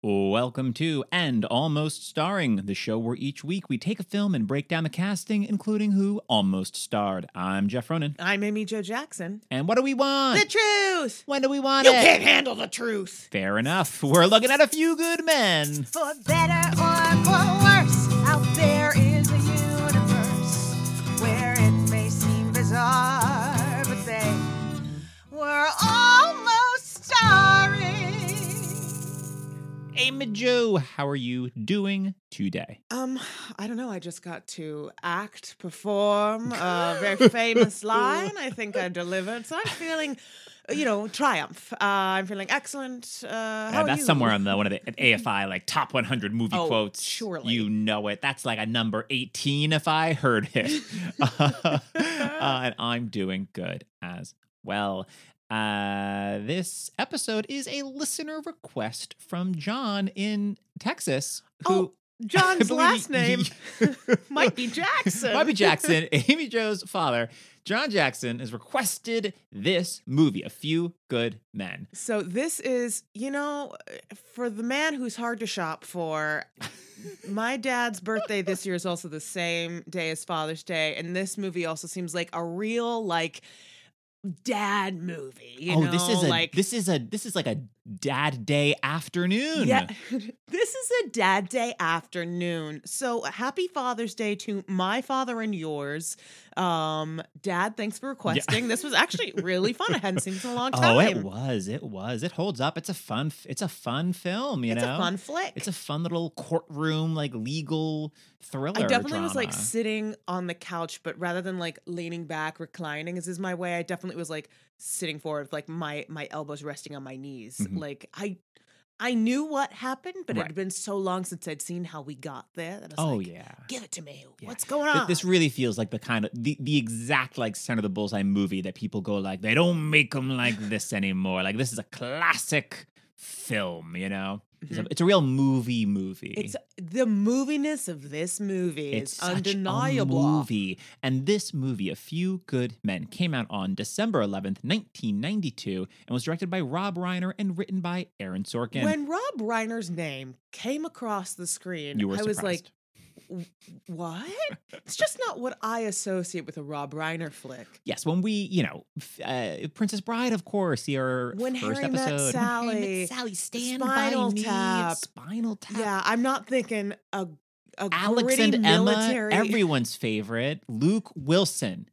Welcome to And Almost Starring, the show where each week we take a film and break down the casting, including who almost starred. I'm Jeff Ronan. I'm Amy Jo Jackson. And what do we want? The truth. when do we want You it? can't handle the truth. Fair enough. We're looking at a few good men. For better or for worse, Amy Jo, how are you doing today? Um, I don't know. I just got to act, perform a very famous line. I think I delivered. So I'm feeling, uh, you know, triumph. Uh, I'm feeling excellent. Uh, how Uh, are that's you? somewhere on the one of the AFI like top 100 movie Oh, quotes. surely. you know it. That's like a number 18 if I heard it. uh, and I'm doing good as well. Uh, this episode is a listener request from John in Texas, who Oh, John's last name might be Jackson. Might be Jackson, Amy Jo's father, John Jackson, has requested this movie, A Few Good Men. So this is, you know, for the man who's hard to shop for. My dad's birthday this year is also the same day as Father's Day, and this movie also seems like a real like dad movie. You oh, know? this is a like this is a this is like a dad day afternoon. yeah, this is a dad day afternoon. So happy Father's Day to my father and yours. Um, Dad, thanks for requesting. This was actually really fun. I hadn't seen this in a long time. Oh, it was. It was. It holds up. It's a fun. It's a fun film. You It's know, a fun flick. It's a fun little courtroom like legal thriller. I definitely was like sitting on the couch, but rather than like leaning back, reclining, as is my way, I definitely was like sitting forward, like my my elbows resting on my knees. Mhm. Like I I knew what happened, but it had been so long since I'd seen how we got there that I was Oh like, yeah. give it to me. Yeah. What's going on? This really feels like the kind of the, the exact like center of the bullseye movie that people go like they don't make them like this anymore. Like this is a classic film, you know. It's, a, it's a real movie movie. Mm-hmm. it's the moviness of this movie It's is such undeniable. A movie. And this movie, A Few Good Men, came out on December 11th, 1992, and was directed by Rob Reiner and written by Aaron Sorkin. When Rob Reiner's name came across the screen, you were I was like, surprised. "W- what? it's just not what I associate with a Rob Reiner flick. Yes, when we, you know, uh, Princess Bride, of course, your When first Harry Met episode. When Harry Sally, Met Sally, stand Spinal by me. Tap. Spinal Tap. Yeah, I'm not thinking a, a Alex and Emma, everyone's favorite. Luke Wilson,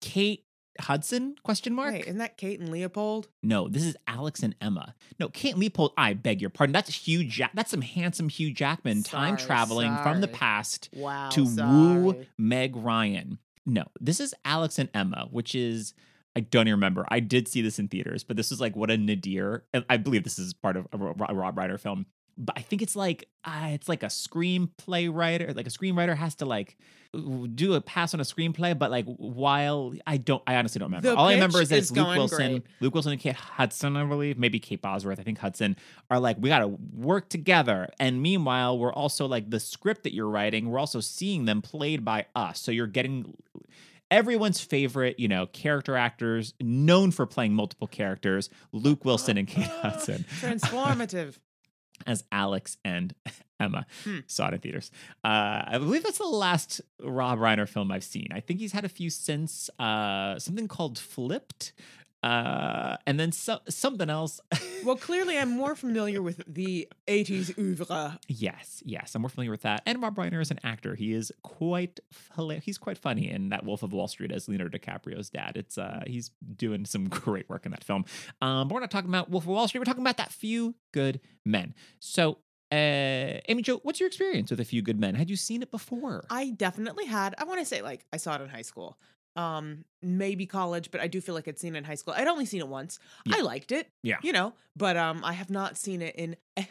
Kate Hudson? Question mark. Wait, isn't that Kate and Leopold? No, this is Alex and Emma. No, Kate and Leopold. I beg your pardon. That's Hugh. Jack. that's some handsome Hugh Jackman time Sorry, traveling from the past Wow. to woo. Meg Ryan. No, this is Alex and Emma, which is I don't even remember. I did see this in theaters, but this is like what a nadir. and I believe this is part of a Rob Reiner film. But I think it's like uh, it's like a screenplay writer, like a screenwriter has to like do a pass on a screenplay, but like while I don't, I honestly don't remember. The All I remember is that it's Luke Wilson, great. Luke Wilson and Kate Hudson, I believe, maybe Kate Bosworth, I think Hudson are like, we got to work together. And meanwhile, we're also like the script that you're writing, we're also seeing them played by us. So you're getting everyone's favorite, you know, character actors known for playing multiple characters, Luke Wilson and Kate Hudson Transformative. As Alex and Emma. Hmm. Saw it in theaters. Uh, I believe that's the last Rob Reiner film I've seen. I think he's had a few since. Uh, something called Flipped, uh, and then so- something else. well, clearly, I'm more familiar with the 80s oeuvre. yes, yes, I'm more familiar with that. And Rob Reiner is an actor. He is quite he's quite funny in that Wolf of Wall Street as Leonardo DiCaprio's dad. It's uh, he's doing some great work in that film. Um, but we're not talking about Wolf of Wall Street. We're talking about that few good men. So. Uh, Amy Jo, what's your experience with A Few Good Men? Had you seen it before? I definitely had. I want to say like I saw it in high school. Um, maybe college, but I do feel like I'd seen it in high school. I'd only seen it once. Yeah. I liked it. Yeah. You know, but um I have not seen it in a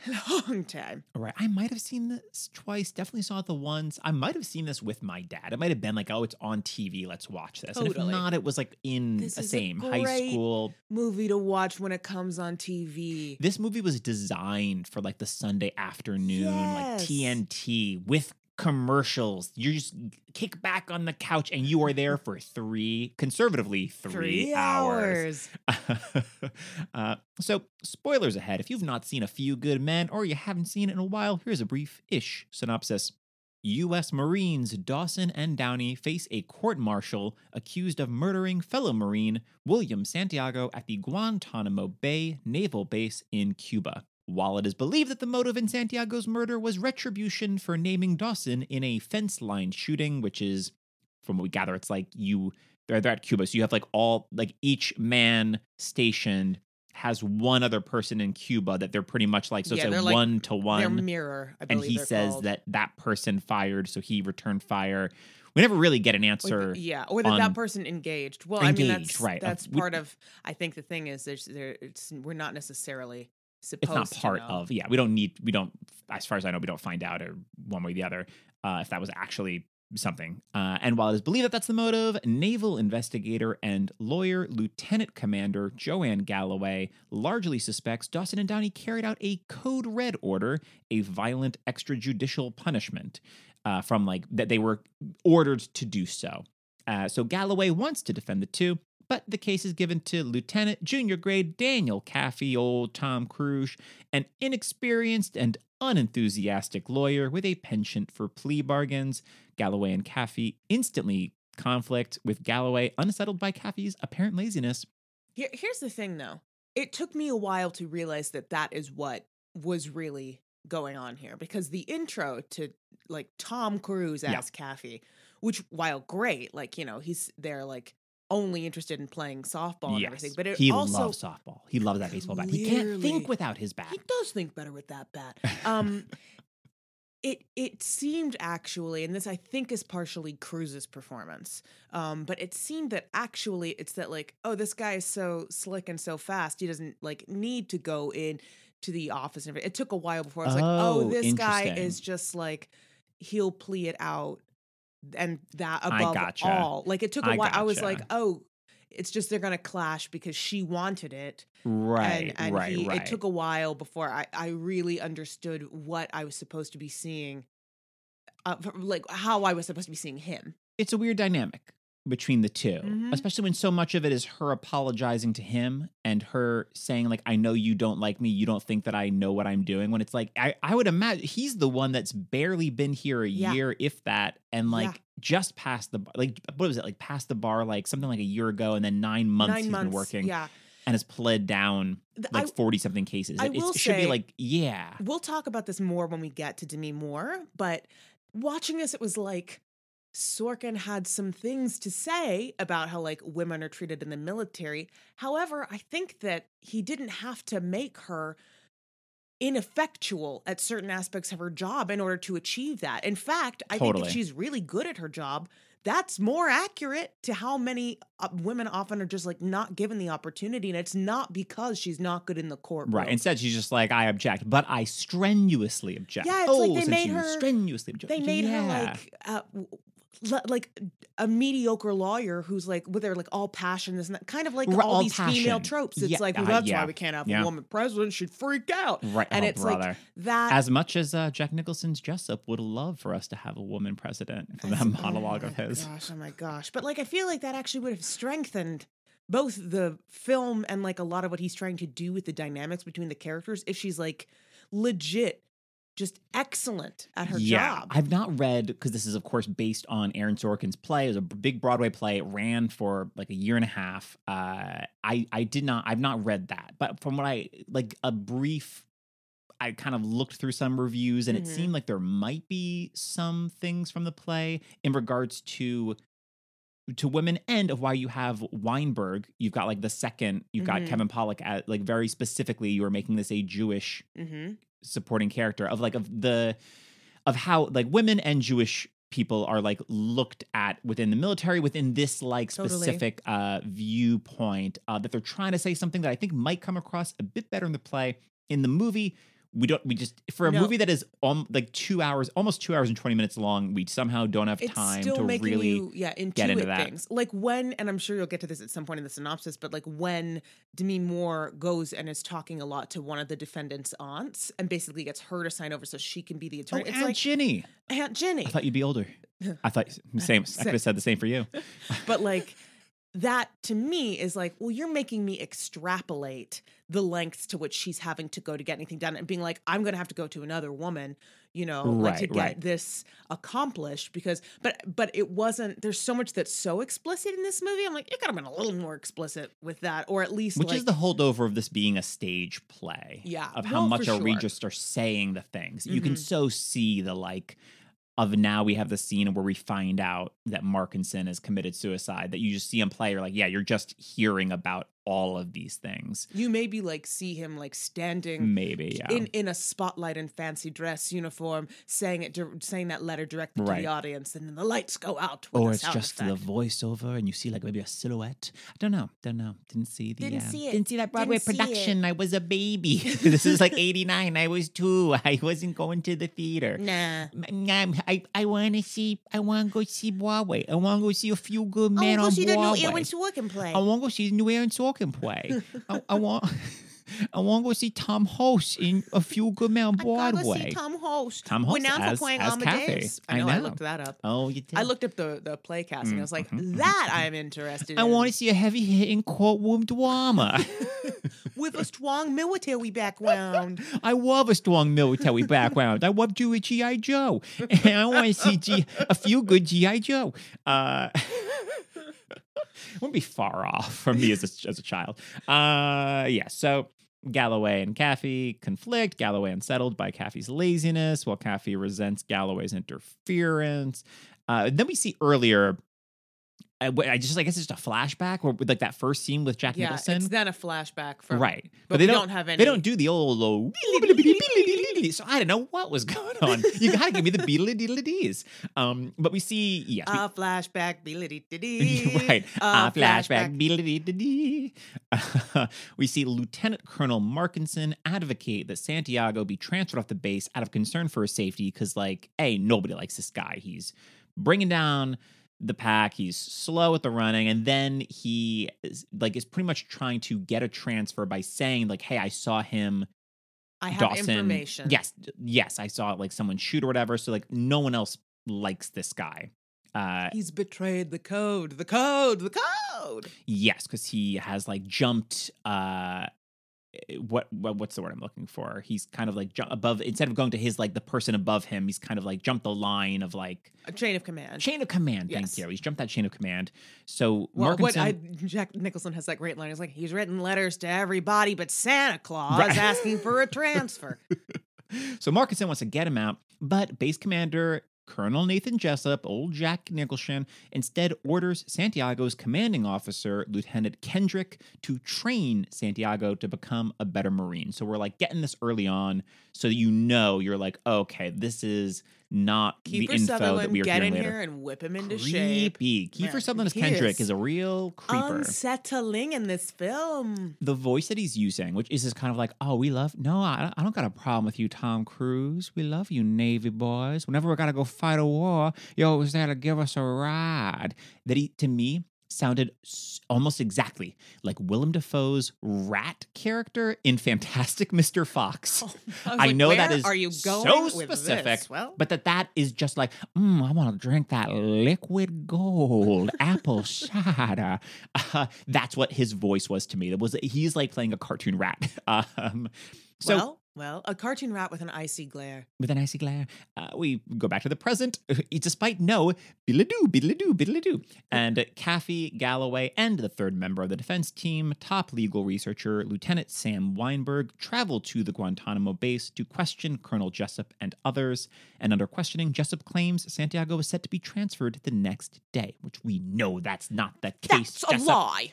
long time. All right. I might have seen this twice. Definitely saw it the once. I might have seen this with my dad. It might have been like, oh, it's on TV. Let's watch this. And if Totally. not, it was like in This the same high school. Movie to watch when it comes on TV. This movie was designed for like the Sunday afternoon, like TNT with commercials. You just kick back on the couch and you are there for three, conservatively, three, hours. uh, so, spoilers ahead. If you've not seen A Few Good Men or you haven't seen it in a while, here's a brief ish synopsis. U.S. Marines Dawson and Downey face a court martial accused of murdering fellow Marine William Santiago at the Guantanamo Bay Naval Base in Cuba. While it is believed that the motive in Santiago's murder was retribution for naming Dawson in a fence line shooting, which is, from what we gather, it's like you, they're, they're at Cuba. So you have like all, like each man stationed has one other person in Cuba that they're pretty much like, so Yeah, it's a like- one to one mirror, and he says called. that that person fired, so he returned fire. We never really get an Or answer. th- yeah, or that that person engaged. Well, I mean that's right. That's we- part of. I think the thing is, there's there. It's we're not necessarily supposed. It's not part of. Yeah, we don't need. We don't. As far as I know, we don't find out or one way or the other uh, if that was actually something. Uh, and while it is believed that that's the motive, naval investigator and lawyer Lieutenant Commander Joanne Galloway largely suspects Dawson and Downey carried out a code red order, a violent extrajudicial punishment uh, from like that they were ordered to do so. Uh, so Galloway wants to defend the two, but the case is given to Lieutenant Junior Grade Daniel Kaffee, old Tom Cruise, an inexperienced and unenthusiastic lawyer with a penchant for plea bargains. Galloway and Kaffee instantly conflict, with Galloway unsettled by Kaffee's apparent laziness. Here, here's the thing, though. It took me a while to realize that that is what was really going on here because the intro to like Tom Cruise Yeah. as Kaffee, which while great, like you know he's there like only interested in playing softball and everything, but it he also loves softball. He loves that baseball bat. He can't think without his bat. he does think better with that bat. Um, it it seemed actually, and this I think is partially Cruise's performance. Um, but it seemed that actually it's that like, oh, this guy is so slick and so fast, he doesn't like need to go in to the office and everything. It took a while before I was like, oh, Oh, this guy is just like he'll plea it out and that above gotcha. all. Like it took a I while. I was like, oh, it's just they're gonna clash because she wanted it right, and, and right, he, right. it took a while before I, I really understood what I was supposed to be seeing, uh, like how I was supposed to be seeing him. it's a weird dynamic between the 2 Mhm. especially when so much of it is her apologizing to him and her saying like i know you don't like me you don't think that i know what i'm doing when it's like i, I would imagine he's the one that's barely been here a Yeah. year if that and like Yeah. just past the bar like what was it like past the bar like something like a year ago and then nine months Nine he's months, been working Yeah, and has pled down like 40 something cases I it, will it should be say- like yeah we'll talk about this more when we get to Demi Moore, but watching this, it was like Sorkin had some things to say about how like women are treated in the military. However, I think that he didn't have to make her ineffectual at certain aspects of her job in order to achieve that. In fact, I think if she's really good at her job, that's more accurate to how many uh, women often are just like not given the opportunity and it's not because she's not good in the courtroom. Right. Instead, she's just like, I object, but I strenuously object. Yeah, it's oh, like they made her- strenuously object. they made her like uh, like a mediocre lawyer who's like with their like all passion and that kind of like all, all these female tropes it's Yeah, like well, uh, that's yeah, why we can't have yeah. a woman president she'd freak out Right. and oh, it's like that as much as uh, Jack Nicholson's Jessup would love for us to have a woman president from that monologue oh of his. gosh oh my gosh but like i feel like that actually would have strengthened both the film and like a lot of what he's trying to do with the dynamics between the characters if she's like legit just excellent at her yeah, job I've not read because this is, of course, based on Aaron Sorkin's play. It was a big Broadway play. It ran for like a year and a half. Uh, I I did not. I've not read that, but from what I like, a brief. I kind of looked through some reviews, and Mhm. it seemed like there might be some things from the play in regards to to women and of why you have Weinberg. You've got like the second. You've got Mhm. Kevin Pollak at like very specifically. You are making this a Jewish mm-hmm. Supporting character of like of the of how like women and Jewish people are like looked at within the military within this like Totally. specific uh viewpoint uh that they're trying to say something that I think might come across a bit better in the play in the movie we don't we just for a No. movie that is um, like two hours almost two hours and 20 minutes long we somehow don't have it's time to really you yeah get into that. things like when and i'm sure you'll get to this at some point in the synopsis but like when demi moore goes and is talking a lot to one of the defendant's aunts and basically gets her to sign over so she can be the oh, attorney it's Aunt like Ginny. aunt ginny I thought you'd be older. I thought same. I could have said the same for you. but like that to me is like well you're making me extrapolate the lengths to which she's having to go to get anything done and being like i'm going to have to go to another woman you know like to get right. this accomplished because but but it wasn't there's so much that's so explicit in this movie i'm like it could have been a little more explicit with that or at least Which like is the holdover of this being a stage play. Yeah, Of how much are we just are saying the things. You can Mhm. so see the like of now we have the scene where we find out that Markinson has committed suicide, that you just see him play, you're like, yeah, you're just hearing about all of these things. you maybe like see him like standing Maybe, yeah. in in a spotlight and fancy dress uniform saying it dir- saying that letter directly to the audience and then the lights go out or it's just the voiceover and you see like maybe a silhouette. I don't know. Don't know. Didn't see the Didn't uh, see it. Didn't see that Broadway it. production. I was a baby. this is like 89. I was 2. I wasn't going to the theater. nah Mm, I I want to see. I want to go see Broadway. I want to go see a few good I men want on to see the new Broadway. Aaron Sorkin play. I want to go see the new Aaron Sorkin play. I, I want. I want to go see Tom Hulce in a few good men on I gotta Broadway. see Tom Hulce. Tom Renowned as- for playing as Kaffee. Amadeus. I I know. I, looked that up. oh, you did. I looked up the the play casting. I was like, mm-hmm, mm-hmm, that mm-hmm. I'm interested. I in. want to see a heavy hitting courtroom drama. with a strong military background. I love a strong military background. I love Jewish G.I. Joe. And I want to see G- a few good G.I. Joe. Uh, wouldn't be far off from me as a, as a child. Uh, yeah, so Galloway and Kaffee conflict. Galloway unsettled by Kaffee's laziness, while Kaffee resents Galloway's interference. Uh, then we see earlier. I, I just I guess it's just a flashback with like that first scene with Jack yeah, Nicholson. it's then a flashback from right, but they don't, don't have any. They don't do the old low. So I don't know what was going on. You gotta give me the beedly diddly dees. Um, but we see yes, we- a flashback. Right. right. A Uh, flashback. beedly-dee-dee-dee. Uh, we see Lieutenant Colonel Markinson advocate that Santiago be transferred off the base out of concern for his safety because, like, a nobody likes this guy. He's bringing down the pack. He's slow at the running, and then he is, like is pretty much trying to get a transfer by saying, like, "Hey, I saw him I have Dawson. information. Yes, yes, I saw like someone shoot or whatever. So like no one else likes this guy. Uh He's betrayed the code. The code. The code. yes, because he has like jumped uh Eh, what, what what's the word I'm looking for? He's kind of like jump above instead of going to his like the person above him, he's kind of like jumped the line of like A chain of command. chain of command. Yes. Thank you. He's jumped that chain of command. So Well, what Markinson- I, Jack Nicholson has that great line. He's like, he's written letters to everybody but Santa Claus Right. asking for a transfer. So Markinson wants to get him out, but base commander Colonel Nathan Jessup, old Jack Nicholson, instead orders Santiago's commanding officer, Lieutenant Kendrick, to train Santiago to become a better Marine. So we're like getting this early on so that you know you're like, okay, this is not Kiefer the info that we are get in later. here and whip him into shape. Creepy. Kiefer Sutherland as Kendrick is is a real creeper Unsettling in this film. the voice that he's using, which is this kind of like, oh, we love, no, I, I don't got a problem with you, Tom Cruise. We love you, Navy boys. Whenever we got to go fight a war, you're always there to give us a ride. That he, to me, sounded almost exactly like Willem Dafoe's rat character in Fantastic Mr. Fox. I, I like, know that is are you going so specific. Well, but that that is just like, mm, I want to drink that liquid gold apple cider. Uh, that's what his voice was to me. That was he's like playing a cartoon rat. Um, so well, well, a cartoon rat with an icy glare. with an icy glare, uh, we go back to the present, despite no biddle-doo, biddle-doo, biddle-doo. And uh, Kaffee, Galloway, and the third member of the defense team, top legal researcher Lieutenant Sam Weinberg, travel to the Guantanamo base to question Colonel Jessup and others. And under questioning, Jessup claims Santiago is set to be transferred the next day, which we know that's not the case. That's a lie.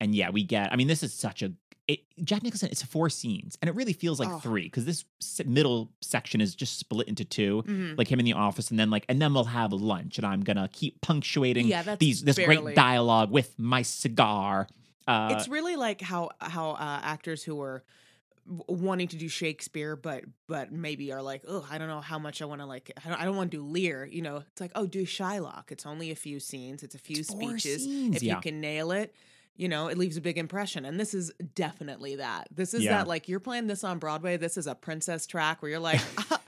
and yeah, we get. I mean, this is such a. It, Jack Nicholson. It's four scenes, and it really feels like Oh. three because this middle section is just split into two, Mhm. like him in the office, and then like, and then we'll have lunch, and I'm gonna keep punctuating Yeah, these this barely- great dialogue with my cigar. Uh, it's really like how how uh, actors who were wanting to do Shakespeare, but but maybe are like, oh, I don't know how much I want to like. I don't, I don't want to do Lear. You know, it's like, oh, do Shylock. It's only a few scenes. It's a few It's speeches. scenes, If yeah. you can nail it, you know, it leaves a big impression. And this is definitely that. This is Yeah. that like you're playing this on Broadway. This is a princess track where you're like, ah,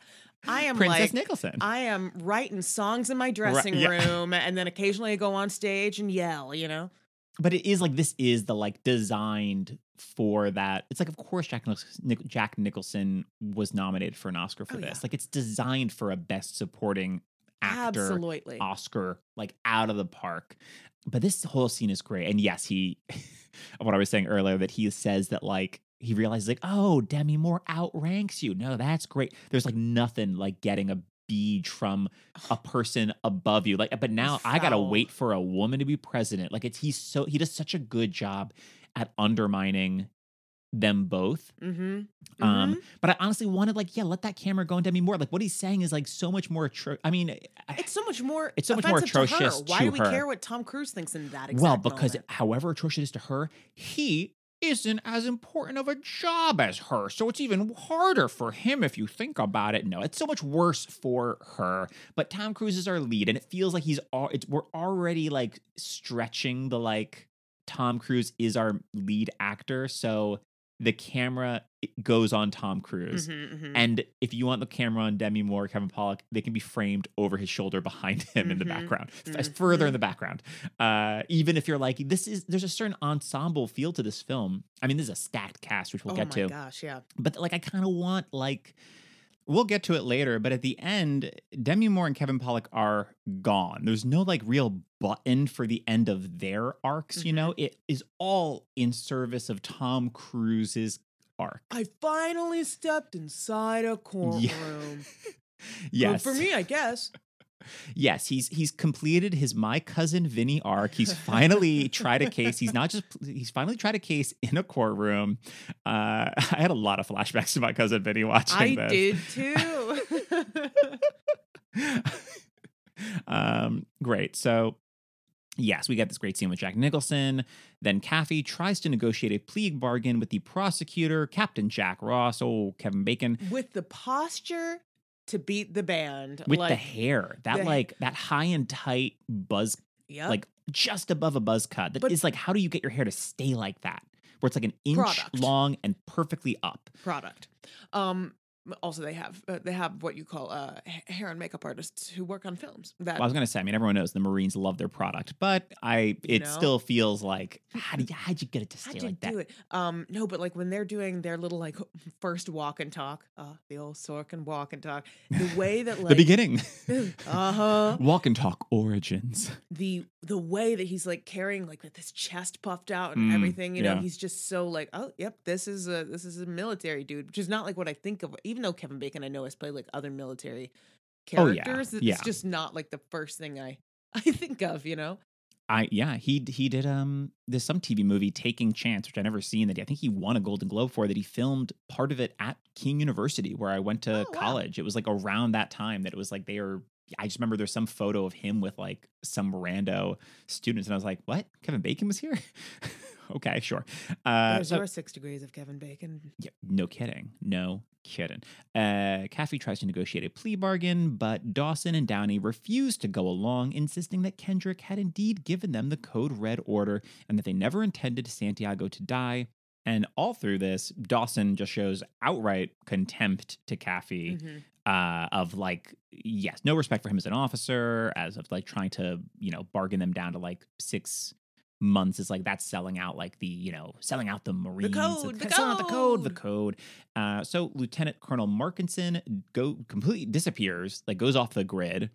I am Princess like. Nicholson. I am writing songs in my dressing yeah. room, and then occasionally I go on stage and yell. You know, but it is like this is the like designed for that. It's like of course Jack Nicholson, Nic- Jack Nicholson was nominated for an Oscar for Oh, this. yeah. Like it's designed for a best supporting actor absolutely. Oscar like out of the park. But this whole scene is great. And yes, he what I was saying earlier that he says that like he realizes like, oh, Demi Moore outranks you. No, that's great. There's like nothing like getting a beach from a person above you. Like, but now I gotta wait for a woman to be president. Like it's he's so he does such a good job at undermining them both. Mm-hmm. Um, but I honestly wanted like, yeah, let that camera go on Demi Moore. Like what he's saying is like so much more atro- I mean, It's so much more. It's so much more offensive to her. atrocious Why to do we her. care what Tom Cruise thinks in that well, because moment? however atrocious it is to her, he isn't as important of a job as her. So it's even harder for him if you think about it. No, it's so much worse for her. But Tom Cruise is our lead, and it feels like he's all it's we're already like stretching the like Tom Cruise is our lead actor. So the camera goes on Tom Cruise. Mhm, mhm. And if you want the camera on Demi Moore, Kevin Pollak, they can be framed over his shoulder behind him in the Mhm, background, f- further in the background. Uh, even if you're like, this is there's a certain ensemble feel to this film. I mean, this is a stacked cast, which we'll get to. oh get my to. gosh, yeah. But like, I kind of want like. We'll get to it later, but at the end, Demi Moore and Kevin Pollak are gone. There's no like real button for the end of their arcs, you Mhm. know? It is all in service of Tom Cruise's arc. I finally stepped inside a courtroom. Yes. Good for me, I guess. Yes, he's he's completed his my cousin Vinny arc. He's finally tried a case. He's not just he's finally tried a case in a courtroom. Uh, I had a lot of flashbacks to my cousin Vinny watching I this. did too. um, great. So, yes, we got this great scene with Jack Nicholson. Then Kaffee tries to negotiate a plea bargain with the prosecutor, Captain Jack Ross. Oh, Kevin Bacon. With the posture to beat the band. With like, the hair, that the- like that high and tight buzz Yep. like just above a buzz cut. That is But- like, how do you get your hair to stay like that? Where it's like an inch Product. long and perfectly up. product. Um also they have uh, they have what you call uh hair and makeup artists who work on films. That Well, I was gonna say, I mean, everyone knows the Marines love their product, but I it know? still feels like how do you how'd you get it to stay How'd you like do that? it? Um, no, but like when they're doing their little like first walk and talk, uh, the old Sorkin walk and talk, the way that like the beginning. uh huh, Walk and talk origins. the the way that he's like carrying like with his chest puffed out and Mm, everything, you know, he's just so like, oh, yep, this is a this is a military dude, which is not like what I think of. Even though Kevin Bacon, I know has played like other military Oh, yeah, characters, yeah. it's just not like the first thing I I think of, you know. I yeah, he he did um there's some TV movie Taking Chance, which I never seen that I think he won a Golden Globe for that he filmed part of it at King University where I went to Oh, wow. college. It was like around that time that it was like they are I just remember there's some photo of him with like some rando students, and I was like, "What? Kevin Bacon was here?" okay, sure. Uh, There's so- your six degrees of Kevin Bacon. yeah, no kidding. No kidding. Uh, Kaffee tries to negotiate a plea bargain, but Dawson and Downey refuse to go along, insisting that Kendrick had indeed given them the code red order and that they never intended Santiago to die. And all through this, Dawson just shows outright contempt to Kaffee Mhm. uh, of like, yes, no respect for him as an officer, as of like trying to, you know, bargain them down to like six months is like that's selling out like the you know selling out the marines code, the selling out the code the code. code uh so lieutenant colonel markinson go completely disappears like goes off the grid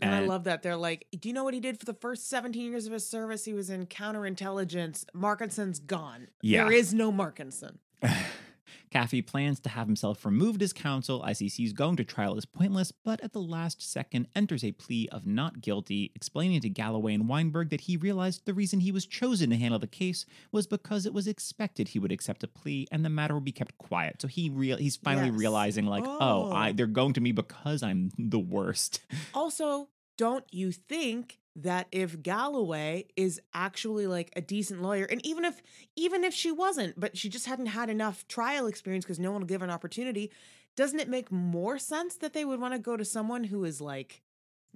And I love that they're like, do you know what he did for the first 17 years of his service? He was in counterintelligence. Markinson's gone. Yeah. There is no Markinson. Kaffee plans to have himself removed as counsel as he sees going to trial is pointless, but at the last second enters a plea of not guilty, explaining to Galloway and Weinberg that he realized the reason he was chosen to handle the case was because it was expected he would accept a plea and the matter would be kept quiet. So he real he's finally Yes. realizing like, oh, I Oh. they're going to me because I'm the worst. Also, don't you think that if Galloway is actually like a decent lawyer, and even if even if she wasn't, but she just hadn't had enough trial experience because no one will give her an opportunity, doesn't it make more sense that they would want to go to someone who is like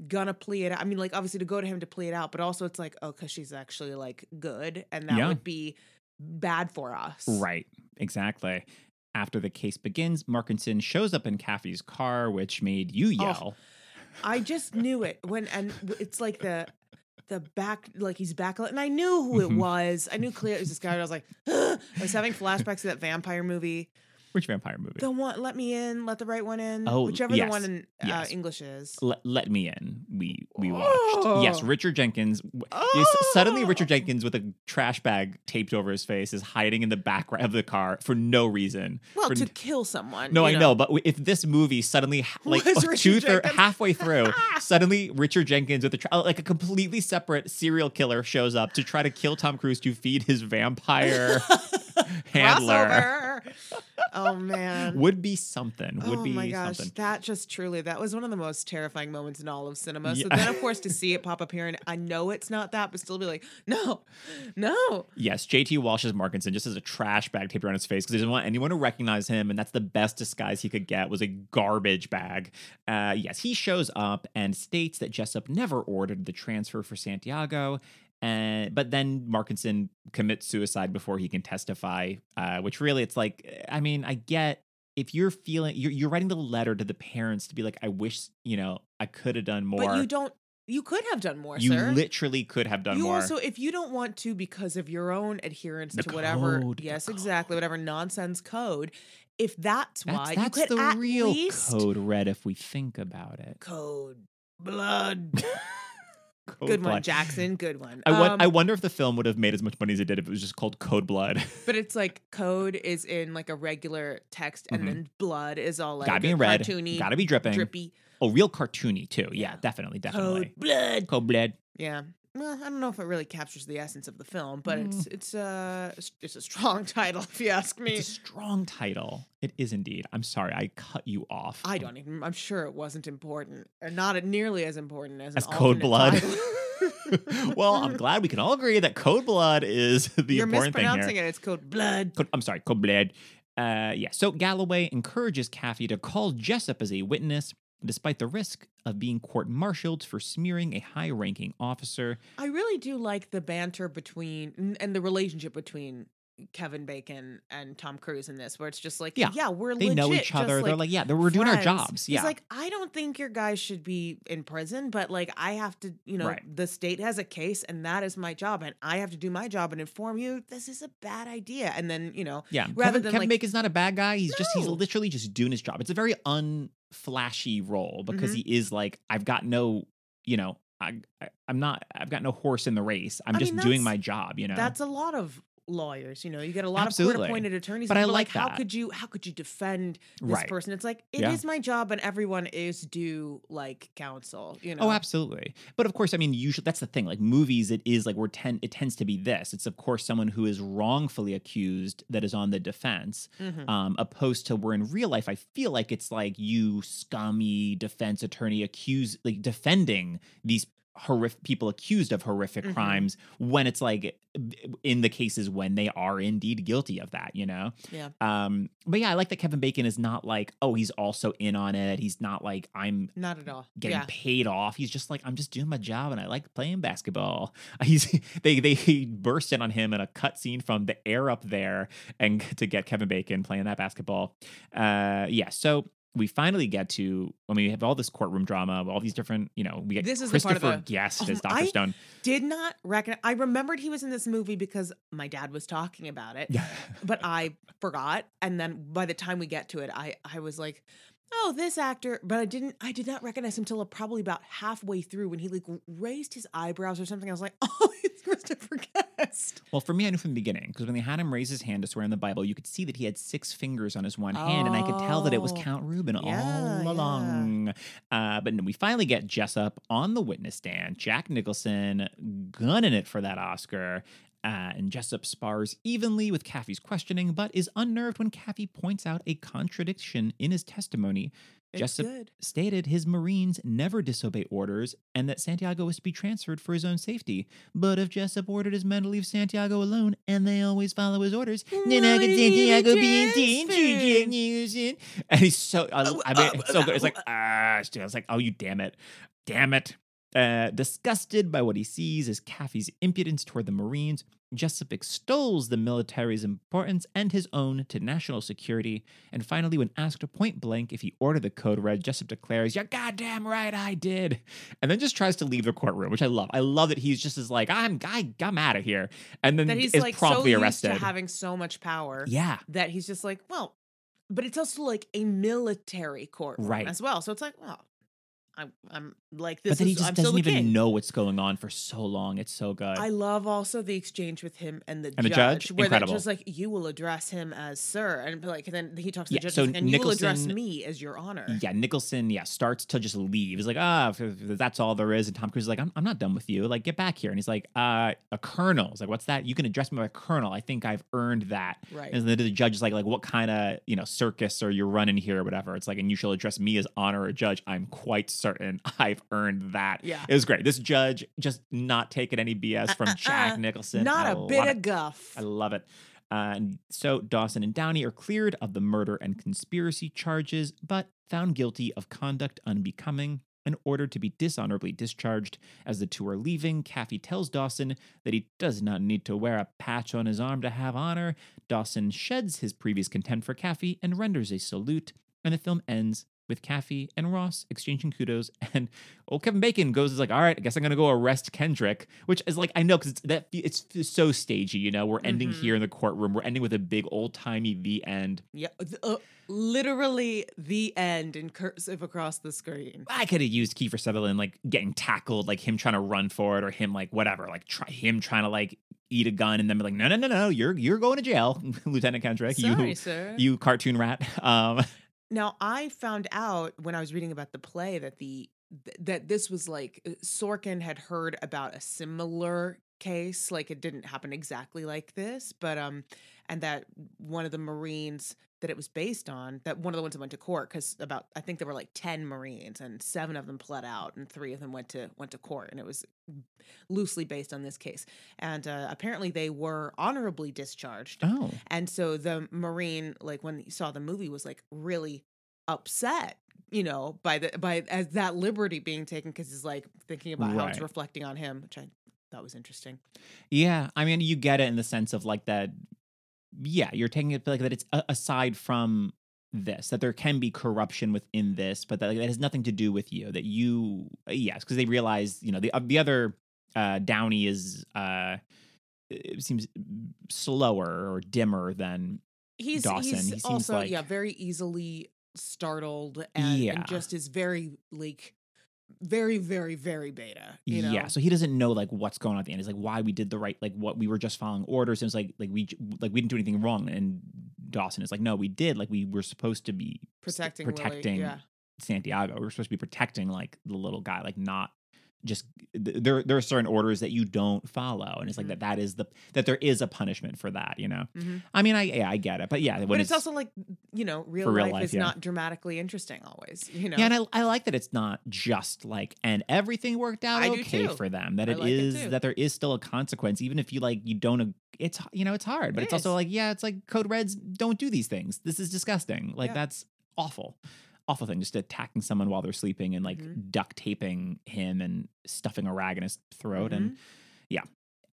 gonna plea it out? I mean, like obviously to go to him to plea it out, but also it's like, oh, because she's actually like good, and that Yeah. would be bad for us. Right, exactly. After the case begins, Markinson shows up in Kaffee's car, which made you Oh, yell. I just knew it when, and it's like the the back, like he's back, and I knew who it Mhm. was. I knew clearly it was this guy. I was like, I was having flashbacks to that vampire movie, Which vampire movie? the one, let me in, let the right one in, Oh, whichever yes, the one in uh, yes. English is. Let, Let Me In. We we watched. Yes, Oh. Richard Jenkins. w- Yes, suddenly, Oh! Richard Jenkins with a trash bag taped over his face is hiding in the background of the car for no reason. Well, For to kill someone. no, I know, but if this movie suddenly, like two Richard halfway through, suddenly Richard Jenkins with a tra- like a completely separate serial killer shows up to try to kill Tom Cruise to feed his vampire handler. Crossover. oh man. Would be something. Would oh be my gosh, something. that just truly that was one of the most terrifying moments in all of cinema. So Yeah. then, of course, to see it pop up here, and I know it's not that, but still be like, no, no. Yes, JT Walsh's Markinson just has a trash bag taped around his face because he doesn't want anyone to recognize him, and that's the best disguise he could get was a garbage bag. Uh, yes, he shows up and states that Jessup never ordered the transfer for Santiago, and but then Markinson commits suicide before he can testify. Uh, which really, it's like, I mean, I get if you're feeling you're, you're writing the letter to the parents to be like, I wish you know I could have done more. But you don't. You could have done more, You sir. literally could have done you more. also, if you don't want to, because of your own adherence The to whatever, code, yes, exactly, whatever nonsense code. If that's, that's why, that's you could the at real least code red if we think about it. code blood. Code Good one, Jackson. Good one. I, Um, I wonder if the film would have made as much money as it did if it was just called Code Blood. But it's like code is in like a regular text, and Mhm. then blood is all like Gotta be in red. cartoony, Gotta be dripping. drippy. Oh, real cartoony too. Yeah, Yeah. definitely, definitely. Code blood. Code Blood. Yeah. Well, I don't know if it really captures the essence of the film, but it's Mm. it's uh it's- it's a strong title if you ask me. It's a strong title. It is indeed. I'm sorry, I cut you off. I don't even. I'm sure it wasn't important, or not nearly as important as, As Code Blood. well, I'm glad we can all agree that Code Blood is the You're important thing here. mispronouncing it. It's code blood. Code, I'm sorry, Code Blood. Uh, yeah. So Galloway encourages Kaffee to call Jessup as a witness, despite the risk of being court-martialed for smearing a high-ranking officer. I really do like the banter between and the relationship between Kevin Bacon and Tom Cruise in this, where it's just like, Yeah, yeah, we're They know each other. They're like, yeah, we're doing our jobs. He's Yeah. like, I don't think your guys should be in prison, but like, I have to, you know, Right. the state has a case, and that is my job, and I have to do my job and inform you this is a bad idea, and then you know, Yeah, rather Kevin, than, Kevin like- Bacon's not a bad guy. He's just he's literally just doing his job. It's a very unflashy role because Mhm. he is like, I've got no, you know, I, I I'm not, I've got no horse in the race. I'm I just mean, doing my job. You know, that's a lot of lawyers. You know, you get a lot of court-appointed attorneys, But I are like how could you, how could you defend this right. person? It's like it is Yeah. my job, and everyone is due like counsel. You know, Oh, absolutely. But of course, I mean, usually that's the thing. Like movies, it is like we're ten. It tends to be this. It's of course someone who is wrongfully accused that is on the defense, Mhm. um, opposed to where in real life, I feel like it's like you scummy defense attorney accused, like defending these horrific people accused of horrific Mhm. crimes when it's like in the cases when they are indeed guilty of that, you know. Yeah. Um. But yeah, I like that Kevin Bacon is not like, oh, he's also in on it. He's not like I'm Not at all. getting yeah. paid off. He's just like, I'm just doing my job and I like playing basketball. He's they they burst in on him in a cut scene from the air up there and to get Kevin Bacon playing that basketball. Uh yeah, so we finally get to when we have all this courtroom drama, all these different, you know, we get This is Christopher of the- Guest Oh, as Dr. I- Stone. Did not reckon. I remembered he was in this movie because my dad was talking about it. but I forgot. And then by the time we get to it, I I was like, oh, this actor. But I didn't. I did not recognize him till probably about halfway through when he like raised his eyebrows or something. I was like, oh, it's Christopher Guest. Well, for me, I knew from the beginning because when they had him raise his hand to swear in the Bible, you could see that he had six fingers on his one hand, and I could tell that it was Oh. Count Rugen Yeah, all yeah. along. Uh, but we finally get Jessup on the witness stand, Jack Nicholson gunning it for that Oscar. Uh, and Jessup spars evenly with Kaffee's questioning, but is unnerved when Kaffee points out a contradiction in his testimony It's Jessup stated his Marines never disobey orders and that Santiago was to be transferred for his own safety. But if Jessup ordered his men to leave Santiago alone and they always follow his orders, then Why could Santiago be in danger? And he's so, I, I mean, it's so good. It's like, ah, I was like, oh, you damn it. Damn it. Uh, disgusted by what he sees as Kaffee's impudence toward the Marines, Jessup extols the military's importance and his own to national security. And finally, when asked point blank if he ordered the code red, Jessup declares, You're goddamn right, I did. And then just tries to leave the courtroom, which I love. I love that he's just as like, I'm I, I'm out of here. And then That he's is like so promptly used arrested. to having so much power yeah. that he's just like, well, but it's also like a military courtroom Right. as well. So it's like, well, I'm, I'm like But this then he just I'm doesn't even king. know what's going on for so long. It's so good. I love also the exchange with him and the And the judge, judge? where they're Incredible. just like, "You will address him as sir," and like then he talks to Yeah, the judge, so and you will address Nicholson- me as your honor. yeah, Nicholson, yeah, starts to just leave. He's like, ah, if that's all there is. And Tom Cruise is like, I'm, I'm not done with you. Like, get back here. And he's like, uh, a colonel. He's like, what's that? You can address me by colonel. I think I've earned that. Right. And then the judge is like, like, what kind of, you know, circus are you running here or whatever? It's like, and you shall address me as honor or judge. I'm quite certain I've earned that. Yeah. It was great. This judge just not taking any BS from Uh, uh, Jack uh, Nicholson. Not I a bit it. of guff. I love it. Uh, and so Dawson and Downey are cleared of the murder and conspiracy charges, but found guilty of conduct unbecoming and ordered to be dishonorably discharged. As the two are leaving, Kaffee tells Dawson that he does not need to wear a patch on his arm to have honor. Dawson sheds his previous contempt for Kaffee and renders a salute, and the film ends with Kaffee and Ross exchanging kudos, and old Kevin Bacon goes is like, "All right, I guess I'm gonna go arrest Kendrick," which is like I know because it's that it's so stagey. You know, we're ending Mhm. here in the courtroom. We're ending with a big old timey the end. Yeah, uh, literally the end in cursive across the screen. I could have used Kiefer Sutherland like getting tackled, like him trying to run for it, or him like whatever, like try him trying to like eat a gun, and then be like, "No, no, no, no, you're you're going to jail, Lieutenant Kendrick. Sorry, you sir. you cartoon rat." Um, Now, I found out when I was reading about the play that the that this was like uh, Sorkin had heard about a similar case, like it didn't happen exactly like this, but um, and that one of the Marines that it was based on, that one of the ones that went to court, because about I think there were like ten Marines and seven of them pled out, and three of them went to went to court, and it was loosely based on this case, and uh, apparently they were honorably discharged. oh, And so the Marine, like when he saw the movie, was like really upset, you know, by the by as that liberty being taken because he's like thinking about how it's reflecting on him, which I thought was interesting. Yeah, I mean, you get it in the sense of like that. Yeah, you're taking it like that. It's a- aside from this that there can be corruption within this, but that, like, that has nothing to do with you. That you, yes, because they realize you know the uh, the other uh, Downey is uh, it seems slower or dimmer than He's Dawson, he's he seems also like- yeah very easily startled and, Yeah. and just is very like very very very beta. You know? yeah. So he doesn't know like what's going on at the end. It's like why we did the right, like what we were just following orders. And it's like like we like we didn't do anything wrong. And Dawson is like, no, we did. Like we were supposed to be st- protecting Willie, protecting yeah. Santiago. We were supposed to be protecting like the little guy, like not just there. There are certain orders that you don't follow, and it's like Mhm. that. That is the that there is a punishment for that. You know. Mhm. I mean, I yeah, I get it, but yeah, But it's, also like you know, real, real life, life, is yeah. not dramatically interesting always. You know, Yeah, and I, I like that it's not just like and everything worked out I okay for them. That I it like it is too. that there is still a consequence, even if you like you don't. It's you know it's hard, but It it's also like yeah, it's like code reds don't do these things. This is disgusting. Like Yeah. that's awful, awful thing. Just attacking someone while they're sleeping and like Mhm. duct taping him and stuffing a rag in his throat. Mm-hmm. And yeah.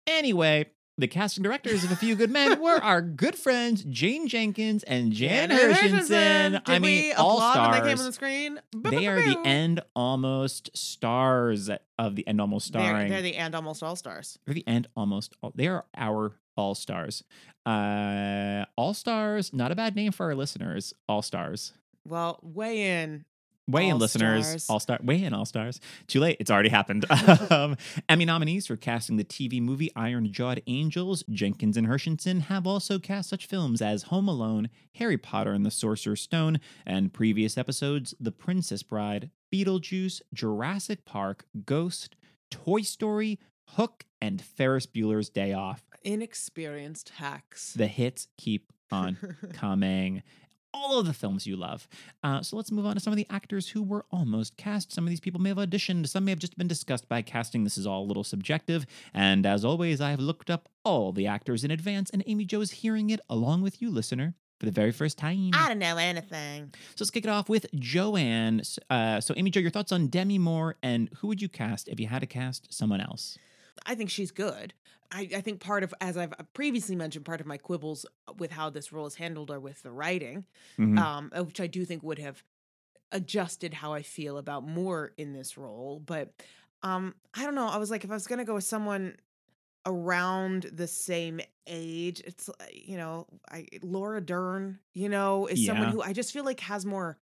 Anyway. The casting directors of A Few Good Men were our good friends Jane Jenkins and Jan Janet Hirshenson. Did I mean, we all stars. when they came on the screen? They are the end almost stars of the end almost They're, starring. they're the end almost all stars. They're the end almost. All, they are our all stars. Uh, all stars. Not a bad name for our listeners. All stars. Well, weigh in. Weigh in, listeners. All star. Weigh in, all stars. Too late. It's already happened. um, Emmy nominees for casting the TV movie Iron Jawed Angels. Jenkins and Hirshenson have also cast such films as Home Alone, Harry Potter and the Sorcerer's Stone, and previous episodes The Princess Bride, Beetlejuice, Jurassic Park, Ghost, Toy Story, Hook, and Ferris Bueller's Day Off. Inexperienced hacks. The hits keep on coming. All of the films you love. Uh, so let's move on to some of the actors who were almost cast. Some of these people may have auditioned, some may have just been discussed by casting. This is all a little subjective. And as always, I have looked up all the actors in advance, and Amy Jo is hearing it along with you, listener. For the very first time. I don't know anything. So let's kick it off with Joanne. Uh, so, Amy Jo, your thoughts on Demi Moore and who would you cast if you had to cast someone else? I think she's good. I, I think part of, as I've previously mentioned, part of my quibbles with how this role is handled are with the writing, Mhm. um, uh, which I do think would have adjusted how I feel about Moore in this role. But um, I don't know. I was like, if I was going to go with someone around the same age, it's, uh, you know, I, Laura Dern, you know, is someone who I just feel like has more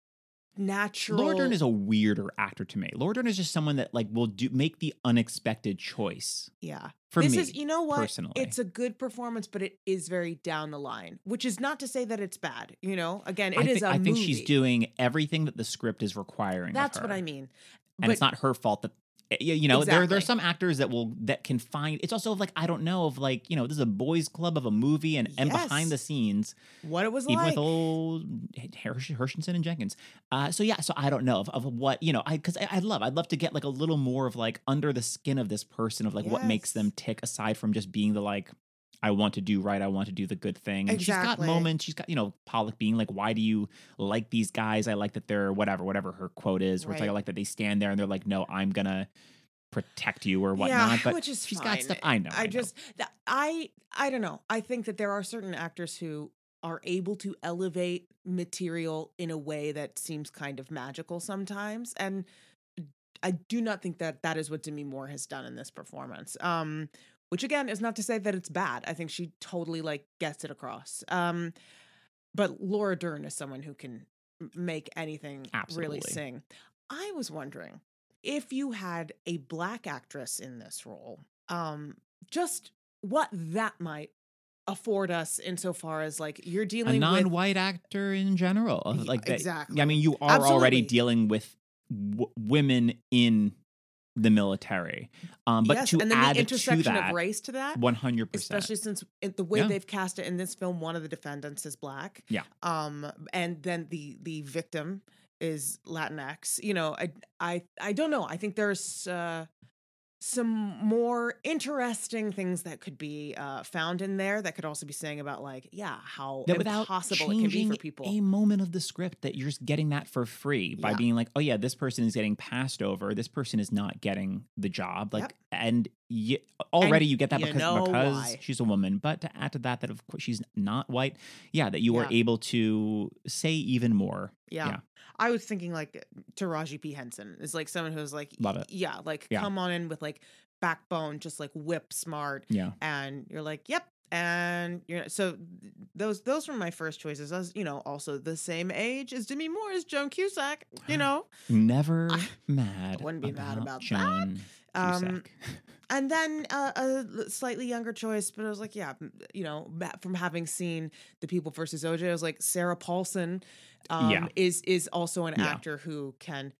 natural. Laura Dern is a weirder actor to me. Laura Dern is just someone that like will do make the unexpected choice yeah. for this me. is, you know what? personally. It's a good performance, but it is very down the line, which is not to say that it's bad. You know, again, it I, is thi- a I think she's doing everything that the script is requiring. of That's what. I mean. and it's not her fault that you know there there are some actors that will that can find it's also like I don't know of like you know this is a boys club of a movie and and behind the scenes what it was even like. with old Hersh- Hirshenson and Jenkins. Uh, so yeah, so I don't know of, of what you know. I because I, I'd love I'd love to get like a little more of like under the skin of this person of like what makes them tick aside from just being the like. I want to do right. I want to do the good thing. And she's got moments. She's got, you know, Pollak being like, why do you like these guys? I like that they're whatever, whatever her quote is, where it's like, I like that they stand there and they're like, no, I'm going to protect you or yeah, whatnot. but which is she's fine. got stuff. I know. I, I, know. just th- I I don't know. I think that there are certain actors who are able to elevate material in a way that seems kind of magical sometimes and I do not think that that is what Demi Moore has done in this performance. Um which again is not to say that it's bad. I think she totally like gets it across. Um but Laura Dern is someone who can make anything really sing. I was wondering if you had a black actress in this role, um, just what that might afford us insofar as like you're dealing with non-white actor in general. Like that, exactly. I mean, you are already dealing with w- women in the military, um, but yes, to and then add the intersection to that, of race to that. one hundred percent. Especially since it, the way Yeah. they've cast it in this film, one of the defendants is black. Yeah. Um, and then the the victim is Latinx. You know, I I I don't know. I think there's uh, some more interesting things that could be uh, found in there that could also be saying about like, yeah, how that impossible it can be for people. a moment of the script that you're just getting that for free by Yeah. being like, oh yeah, this person is getting passed over. This person is not getting the job. Like, Yep. and y- already you get that you because because why. she's a woman. But to add to that, that of course she's not white. Yeah, that you are able to say even more. Yeah. Yeah. I was thinking like Taraji P. Henson is like someone who's like, Love it. Yeah, like Yeah. come on in with like backbone, just like whip smart, Yeah. and you're like, yep. And you're so those those were my first choices. I was, you know, also the same age as Demi Moore as Joan Cusack. You know, Never I mad. wouldn't be mad about that. Joan Um, Cusack. and then uh, a slightly younger choice, but I was like, yeah, you know, from having seen The People versus OJ, I was like, Sarah Paulson, um, Yeah. is is also an Yeah. actor who can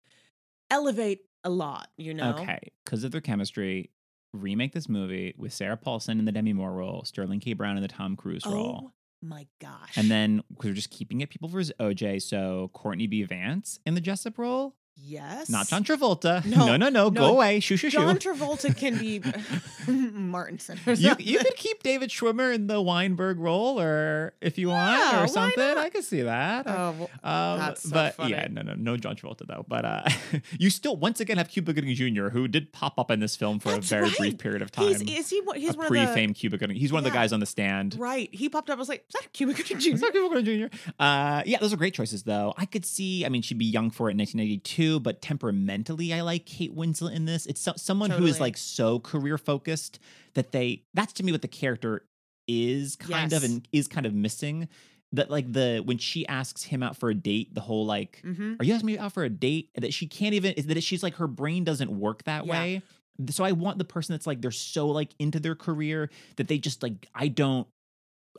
elevate a lot. You know, Okay, because of their chemistry, remake this movie with Sarah Paulson in the Demi Moore role, Sterling K. Brown in the Tom Cruise role. Oh my gosh! And then we're just keeping it people versus OJ. So Courtney B. Vance in the Jessup role, yes, not John Travolta. No, No, no, no, no. go away. Shoo, shoo, shoo. John Travolta can be Markinson. or You, you could keep David Schwimmer in the Weinberg role, or if you want, Yeah, why or something. not? I could see that. Oh, well, Um, that's so but funny. yeah, no, no, no John Travolta though. But uh, you still once again have Cuba Gooding Jr., who did pop up in this film for That's a very right. brief period of time. he's is he? He's one of the pre-fame Cuba Gooding. He's one of the guys on the stand. right. He popped up. I was like, is that Cuba Gooding Jr.? It's not Cuba Gooding Jr. Uh, yeah, those are great choices though. I could see. I mean, she'd be young for it in 1992, but temperamentally, I like Kate Winslet in this. It's so, someone who is like so career focused that they. That's to me what the character is kind of and is kind of missing. That like the when she asks him out for a date, the whole like Mm-hmm. are you asking me out for a date? That she can't even, is that she's like, her brain doesn't work that Yeah. way. So I want the person that's like, they're so like into their career that they just like, I don't,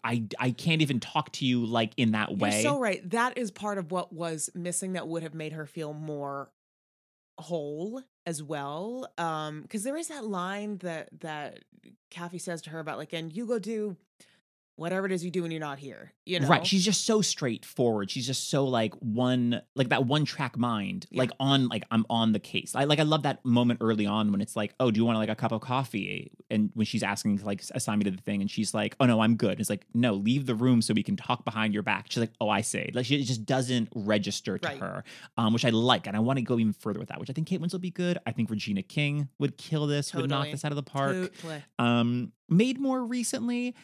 I, I can't even talk to you like in that way. You're so right. That is part of what was missing that would have made her feel more whole as well. Um, because there is that line that that Kaffee says to her about like, and you go do whatever it is you do when you're not here. You know, Right. She's just so straightforward. She's just so like one like that one track mind. Yeah. Like on like I'm on the case. I like I love that moment early on when it's like, oh, do you want like a cup of coffee? And when she's asking to like assign me to the thing and she's like, oh no, I'm good. It's like, no, leave the room so we can talk behind your back. She's like, oh, I say. Like she it just doesn't register to Right. her. Um, which I like. And I want to go even further with that, which I think Kate Winslet would be good. I think Regina King would kill this, would knock this out of the park. Totally. Um, made more recently,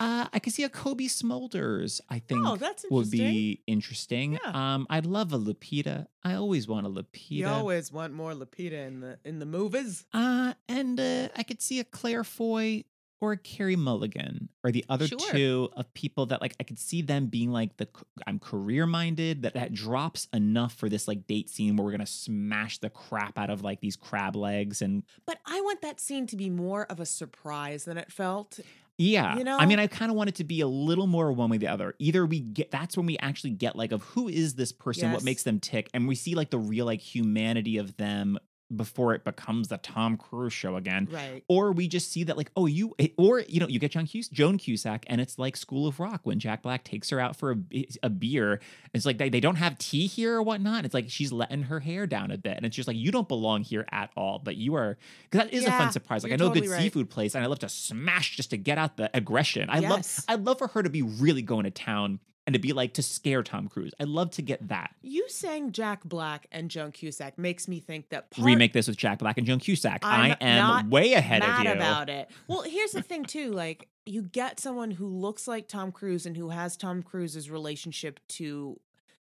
uh, I could see a Cobie Smulders. I think Oh, that's would be interesting. Yeah. Um, I'd love a Lupita. I always want a Lupita. You always want more Lupita in the in the movies. uh, and uh, I could see a Claire Foy or a Carey Mulligan, or the other Sure. two of people that like I could see them being like the I'm career minded. That that drops enough for this like date scene where we're gonna smash the crap out of like these crab legs and But I want that scene to be more of a surprise than it felt. Yeah. You I mean. I kind of want it to be a little more one way or the other. Either we get that's when we actually get like of who is this person, what makes them tick, and we see like the real like humanity of them before it becomes the Tom Cruise show again. Right. Or we just see that like, oh, you or you know, you get John Cus- Joan Cusack, and it's like School of Rock when Jack Black takes her out for a, a beer. It's like they, they don't have tea here or whatnot. It's like she's letting her hair down a bit, and it's just like you don't belong here at all. But you are because that is a fun surprise. Like I know a good right. seafood place, and I love to smash just to get out the aggression. I Yes. love I love for her to be really going to town and to be like to scare Tom Cruise. I love to get that. You saying Jack Black and Joan Cusack makes me think that part Remake this with Jack Black and Joan Cusack. I'm I am way ahead of you. about it. Well, here's the thing too, like you get someone who looks like Tom Cruise and who has Tom Cruise's relationship to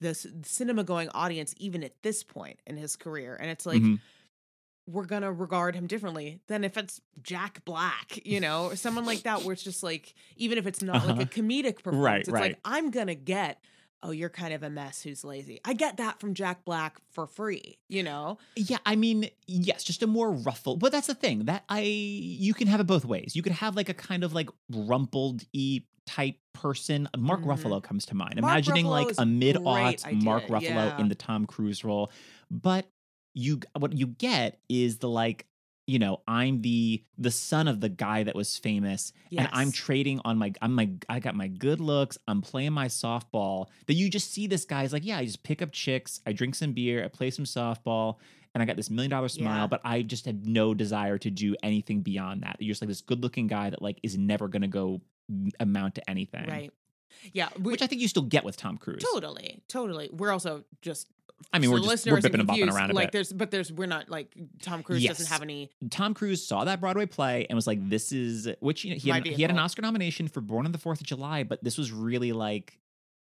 the cinema going audience even at this point in his career and it's like Mhm. We're to regard him differently than if it's Jack Black, you know, or someone like that where it's just like even if it's not like Uh-huh. a comedic performance Right, it's right. like I'm to get oh you're kind of a mess who's lazy. I get that from Jack Black for free, you know. Yeah, I mean, yes, just a more ruffled. But that's the thing that I you can have it both ways. You could have like a kind of like rumpled e type person. Mark Mhm. Ruffalo comes to mind. Mark Imagining Ruffalo like a mid aughts Mark Ruffalo yeah. in the Tom Cruise role. But you what you get is the like you know i'm the the son of the guy that was famous and i'm trading on my i'm my i got my good looks i'm playing my softball that you just see this guy's like yeah i just pick up chicks i drink some beer i play some softball and i got this million dollar smile Yeah. but i just have no desire to do anything beyond that you're just like this good looking guy that like is never gonna go mm, amount to anything Right. Yeah, which i think you still get with tom cruise Totally, totally. We're also just. I mean, so we're just- we're bipping and bopping around a like bit. there's, but there's, we're not like Tom Cruise doesn't have any. Tom Cruise saw that Broadway play and was like, "This is which you know, he had, he had an. Oscar nomination for Born on the Fourth of July, but this was really like,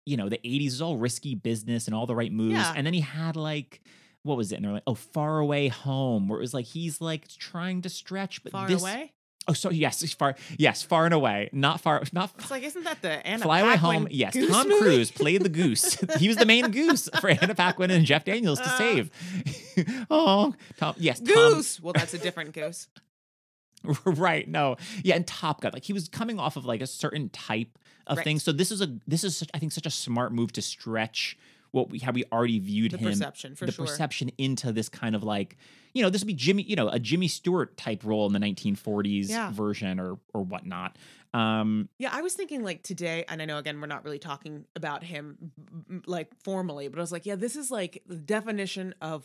you know, the '80s was all risky business and all the right moves, Yeah. and then he had like." What was it? And they're like, "Oh, far away home," where it was like he's like trying to stretch, but Far this, away. Oh, so yes, far, yes, far and away, not far, not It's like, isn't that the Anna Fly Away Home. Yes, Goose Tom movie? Cruise played the goose. he was the main goose for Anna Paquin and Jeff Daniels to Uh. save. oh, Tom. Yes, Tom, Goose. Well, that's a different goose. right no yeah and top gun like he was coming off of like a certain type of Right. thing so this is a this is such, i think such a smart move to stretch what we how we already viewed The him perception, for the sure. perception into this kind of like you know this would be jimmy you know a jimmy stewart type role in the 1940s Yeah. version or or whatnot um Yeah, I was thinking like today, and I know again we're not really talking about him like formally, but I was like, yeah, this is like the definition of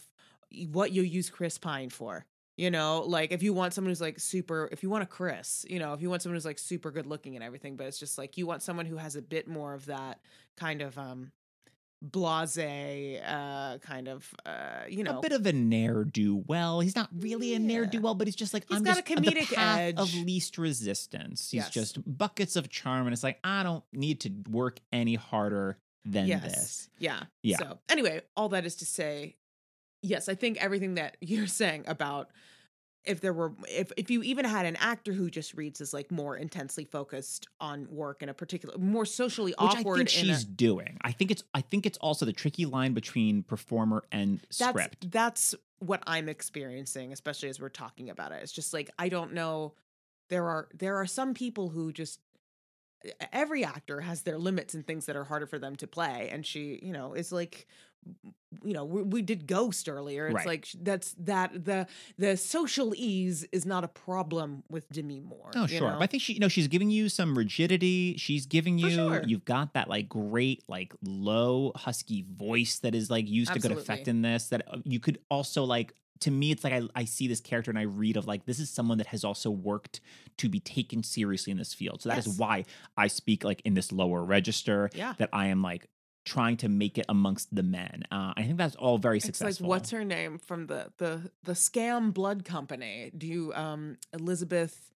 what you use Chris Pine for. You know, like if you want someone who's like super, if you want a Chris, you know, if you want someone who's like super good looking and everything, but it's just like you want someone who has a bit more of that kind of um blase uh kind of uh you know a bit of a ne'er do well. He's not really a ne'er do well but he's just like He's I'm got a just the comedic path of least resistance. He's Yes. just buckets of charm, and it's like I don't need to work any harder than yes. this. Yeah. Yeah. So anyway, all that is to say, yes, I think everything that you're saying about if there were if if you even had an actor who just reads as like more intensely focused on work in a particular more socially Which I think in a- she's doing. I think it's I think it's also the tricky line between performer and that's script. that's what I'm experiencing, especially as we're talking about it. It's just like I don't know. There are there are some people who just every actor has their limits and things that are harder for them to play, and she, you know, is like you know we, we did ghost earlier it's Right. like that's that the the social ease is not a problem with demi moore Oh, sure. know? But I think she, you know, she's giving you some rigidity. She's giving you, sure. you've got that like great, like low, husky voice that is like used to good effect in this. That uh, you could also like, to me, it's like I, I see this character and I read of like, this is someone that has also worked to be taken seriously in this field. So that is Yes. why I speak like in this lower register, yeah that I am like trying to make it amongst the men. Uh, I think that's all very it's successful. like what's her name from the the the scam blood company do you um elizabeth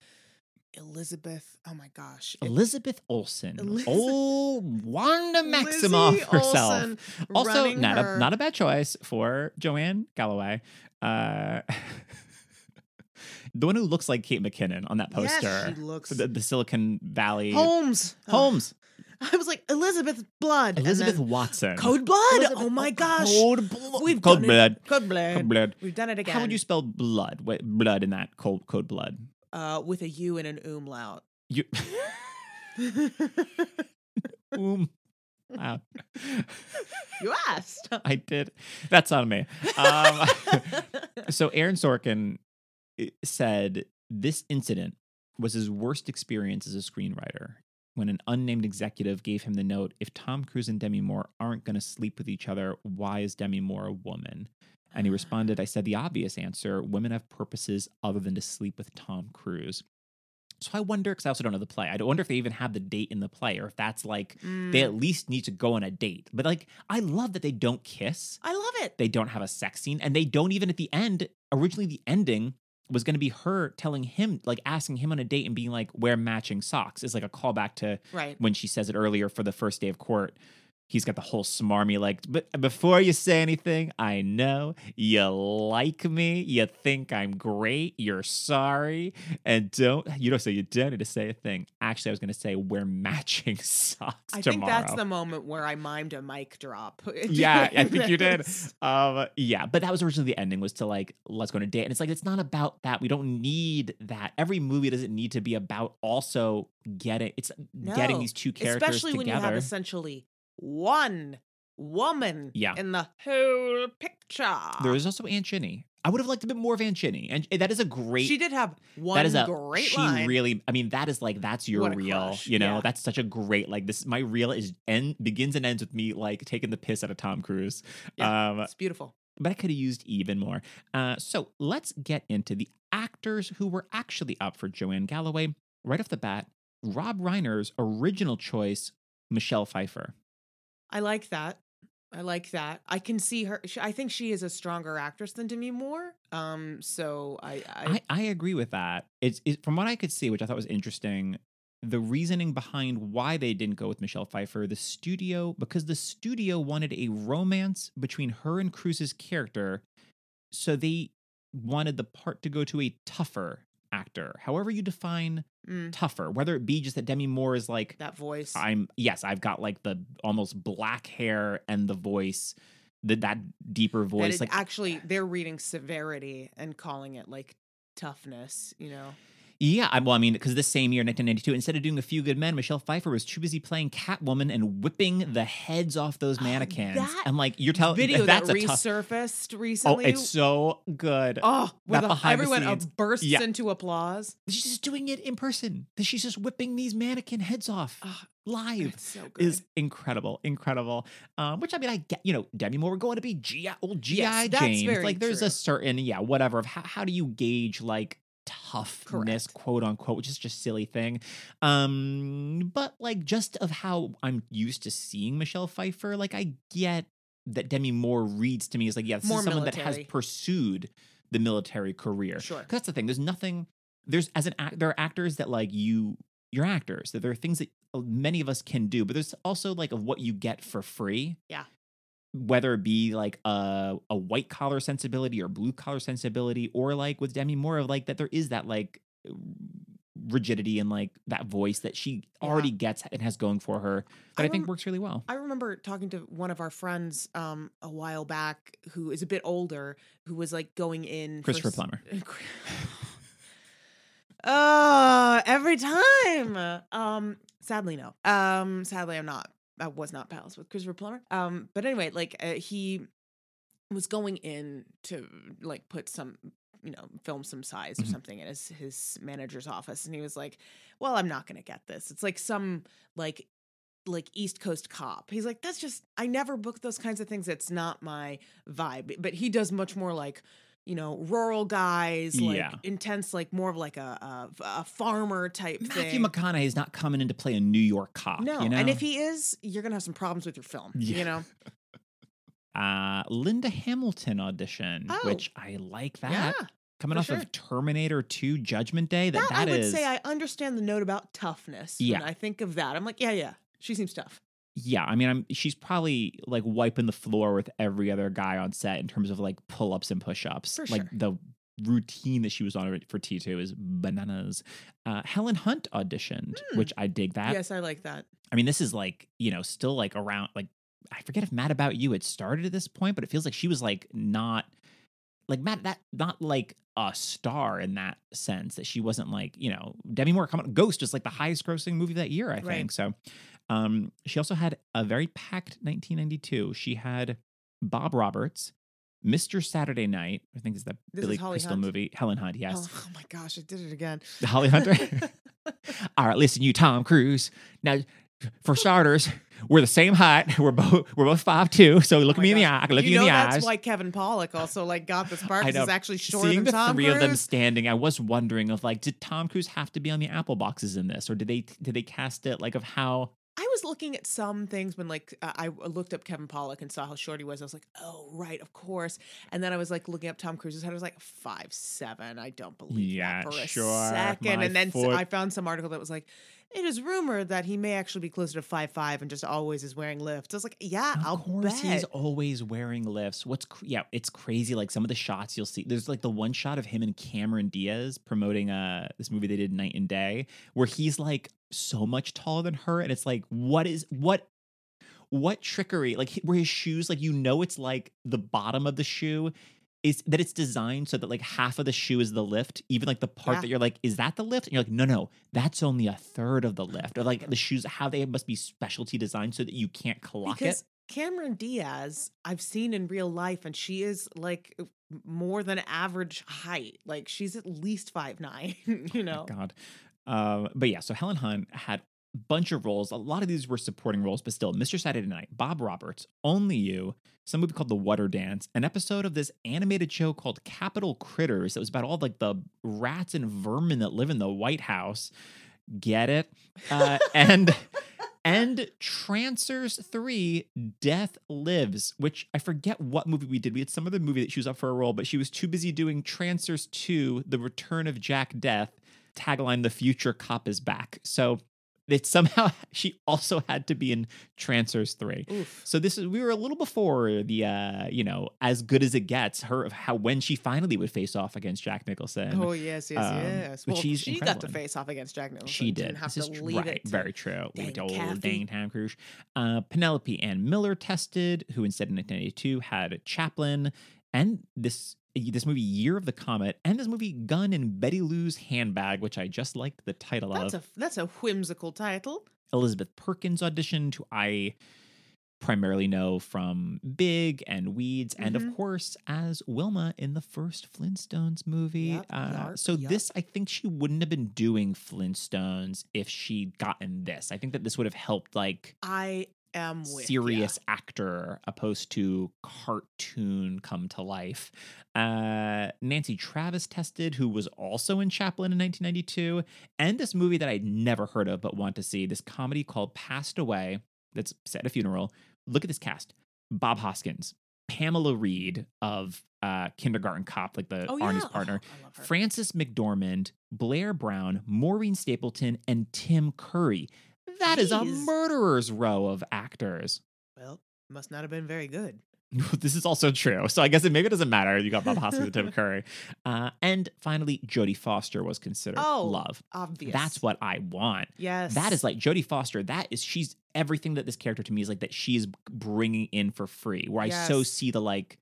elizabeth oh my gosh Elizabeth Olsen. Eliz- Oh, Wanda Lizzie Maximoff herself. Olsen Also, not her- a not a bad choice for Joanne Galloway. Uh, the one who looks like Kate McKinnon on that Yes, poster. she looks the, the Silicon Valley Holmes. Holmes. I was like Elizabeth Blood. Elizabeth then Watson. Code Blood. Elizabeth- oh my gosh. Code blood. We've Code done blood. It. Code Blood. Code blood. We've done it again. How would you spell blood? Wait, blood in that code code blood. Uh, with a U and an umlaut. You. um. Wow. you asked. I did. That's on me. Um, so Aaron Sorkin eh, said this incident was his worst experience as a screenwriter when an unnamed executive gave him the note if Tom Cruise and Demi Moore aren't going to sleep with each other, why is Demi Moore a woman? And he responded, I said the obvious answer women have purposes other than to sleep with Tom Cruise. So I wonder, because I also don't know the play, I don't wonder if they even have the date in the play or if that's like they Mm, at least need to go on a date. But like, I love that they don't kiss I love it. they don't have a sex scene and they don't even at the end originally the ending was going to be her telling him like asking him on a date and being like wear matching socks is like a callback to Right. when she says it earlier for the first day of court he's got the whole smarmy like but before you say anything i know you like me you think i'm great you're sorry and don't you don't say you don't need to say a thing actually i was going to say wear matching socks I tomorrow think that's the moment where I mimed a mic drop. Yeah, I think you did. Um, yeah, but that was originally the ending was to like let's go on a date, and it's like it's not about that. We don't need that. Every movie doesn't need to be about also getting it's getting these two characters Especially when you have essentially one woman Yeah. in the whole picture. there is also Aunt Ginny. I would have liked a bit more of Aunt Ginny, and that is a great. she did have one that is a great she line. really. I mean, that is like that's your real, crush, You know, yeah. that's such a great like this. My reel is end begins and ends with me like taking the piss out of Tom Cruise. Um, it's beautiful. but I could have used even more. Uh, so let's get into the actors who were actually up for Joanne Galloway. Right off the bat, Rob Reiner's original choice, Michelle Pfeiffer. I like that. I like that. I can see her. I think she is a stronger actress than Demi Moore. Um, so I, I, I, I agree with that. It's it, from what I could see, which I thought was interesting. The reasoning behind why they didn't go with Michelle Pfeiffer, the studio, because the studio wanted a romance between her and Cruise's character, so they wanted the part to go to a tougher actor. However, you define mm, tougher, whether it be just that Demi Moore is like, that voice. I'm, yes, I've got like the almost black hair and the voice, the, that deeper that voice. it Like, actually, they're reading severity and calling it like toughness. You know. Yeah, I, well, I mean, because this same year, 1992, instead of doing A Few Good Men, Michelle Pfeiffer was too busy playing Catwoman and whipping the heads off those mannequins. that I'm like, you're telling Video that that's tough. resurfaced Oh, recently. it's so good. Oh, where that the, the everyone uh, bursts Yeah. into applause. She's just doing it in person. That she's just whipping these mannequin heads off Oh, live. so good. is incredible, incredible. Um, which I mean, I get, you know, Demi Moore going to be GI, old GI Yes, that's Jane. very like, there's true. a certain, yeah, whatever. Of how, how do you gauge like toughness, Correct. quote unquote, which is just a silly thing. Um, but like just of how I'm used to seeing Michelle Pfeiffer, like I get that Demi Moore reads to me as like, yeah, this More is someone that has pursued the military career. Sure. 'Cause that's the thing. There's nothing. There's as an act. There are actors that like you. You're actors. That there are things that uh, many of us can do, but there's also like of what you get for free. Yeah. Whether it be like a a white collar sensibility or blue collar sensibility, or like with Demi Moore of like that there is that like rigidity and like that voice that she Yeah. already gets and has going for her that I, I think works really well. I remember talking to one of our friends um, a while back who is a bit older, who was like going in. Christopher s- Plummer. Oh, every time. Um, sadly, no. Um, sadly, I'm not. Uh, was not pals with Christopher Plummer. Um, but anyway, like uh, he was going in to like put some you know film some size or Mhm. something in his his manager's office and he was like well i'm not gonna get this it's like some like like east coast cop he's like that's just i never book those kinds of things it's not my vibe but he does much more like you know rural guys like Yeah. intense like more of like a a, a farmer type Matthew thing McConaughey is not coming in to play a New York cop. no you know? and if he is you're gonna have some problems with your film Yeah. you know uh, Linda Hamilton audition, Oh. which I like that. yeah Coming off sure. of Terminator 2 Judgment Day, that, that, I would is- say I understand the note about toughness. Yeah. I think of that, I'm like, yeah, yeah, she seems tough. Yeah, I mean, I'm she's probably like wiping the floor with every other guy on set in terms of like pull ups and push ups. For Like sure. the routine that she was on for T2 is bananas. Uh, Helen Hunt auditioned, Hmm. which I dig that. yes, I like that. I mean, this is like, you know, still like around like I forget if Mad About You had started at this point, but it feels like she was like not like Matt that not like a star in that sense that she wasn't like, you know, Demi Moore coming Ghost was like the highest grossing movie that year, I think. So um she also had a very packed 1992. She had Bob Roberts, Mr. Saturday Night, I think is the This is Billy Holly Crystal Hunt? movie. Helen Hunt, yes. Oh, oh my gosh, I did it again. The Holly Hunter. All right, listen, you Tom Cruise. Now, for starters, we're the same height. We're both we're both five two. So look Oh at me in the eye. I can look you you in the that's eyes. why Kevin Pollak also like got this part he's actually shorter Seeing than the Tom three Cruise. of them standing, I was wondering of like, did Tom Cruise have to be on the apple boxes in this, or did they did they cast it like of how? I was looking at some things when like uh, I looked up Kevin Pollak and saw how short he was. I was like, oh right, of course. And then I was like looking up Tom Cruise's head. I was like five seven. I don't believe Yeah, that for a sure, second. my And then foot. I found some article that was like, it is rumored that he may actually be closer to five five and just always is wearing lifts. I was like, yeah, Of I'll course, bet. he's always wearing lifts. What's cr- yeah, it's crazy. Like some of the shots you'll see. There's like the one shot of him and Cameron Diaz promoting uh this movie they did Knight and Day, where he's like so much taller than her, and it's like, what is what what trickery? Like where his shoes, like you know, it's like the bottom of the shoe. Is that it's designed so that like half of the shoe is the lift, even like the part Yeah. that you're like, is that the lift? And you're like, no, no, that's only a third of the lift. Or like the shoes, how they must be specialty designed so that you can't clock it. Cameron Diaz, I've seen in real life, and she is like more than average height. Like she's at least five nine. you know, God. Um, but yeah, so Helen Hunt had bunch of roles. A lot of these were supporting roles, but still, Mr. Saturday Night, Bob Roberts, Only You, some movie called The Water Dance, an episode of this animated show called Capitol Critters that was about all like the rats and vermin that live in the White House. Get it? Uh, and and Trancers 3 Death Lives, which I forget what movie we did. We had some other movie that she was up for a role, but she was too busy doing Trancers 2 The Return of Jack Deth, tagline The Future Cop is Back. So it somehow she also had to be in Trancers 3. oof. So this is we were a little before the uh, you know, as good as it gets, her of how when she finally would face off against Jack Nicholson. Oh yes, yes, um, yes. Well, she got to face off against Jack Nicholson. She Didn't have This to is leave right. it. to- Very true. Dang old Kaffee. dang Tom Cruise. Uh, Penelope Ann Miller tested, who instead in 1982 had Chaplin, and this this movie Year of the Comet, and this movie Gun and Betty Lou's Handbag, which I just liked the title That's of. a that's a whimsical title. Elizabeth Perkins auditioned, who I primarily know from Big and Weeds, and of Mhm. course as Wilma in the first Flintstones movie. Yup, uh, so yup. this, I think, she wouldn't have been doing Flintstones if she'd gotten this. I think that this would have helped, like I am serious actor opposed to cartoon come to life. Uh, Nancy Travis tested, who was also in Chaplin in 1992, and this movie that I'd never heard of but want to see this comedy called Passed Away that's set at a funeral. Look at this cast Bob Hoskins, Pamela Reed of uh, Kindergarten Cop, like the Oh Arnie's yeah, partner. Oh, I love her. Frances McDormand, Blair Brown, Maureen Stapleton, and Tim Curry. That is a murderer's row of actors. well, must not have been very good. this is also true. So I guess it maybe it doesn't matter. You got Bob Hoskins and Tim Curry. Uh, and finally, Jodie Foster was considered Oh, love. Obvious. That's what I want. Yes. That is like Jodie Foster. That is she's everything that this character to me is like that she is bringing in for free. Where I so see the like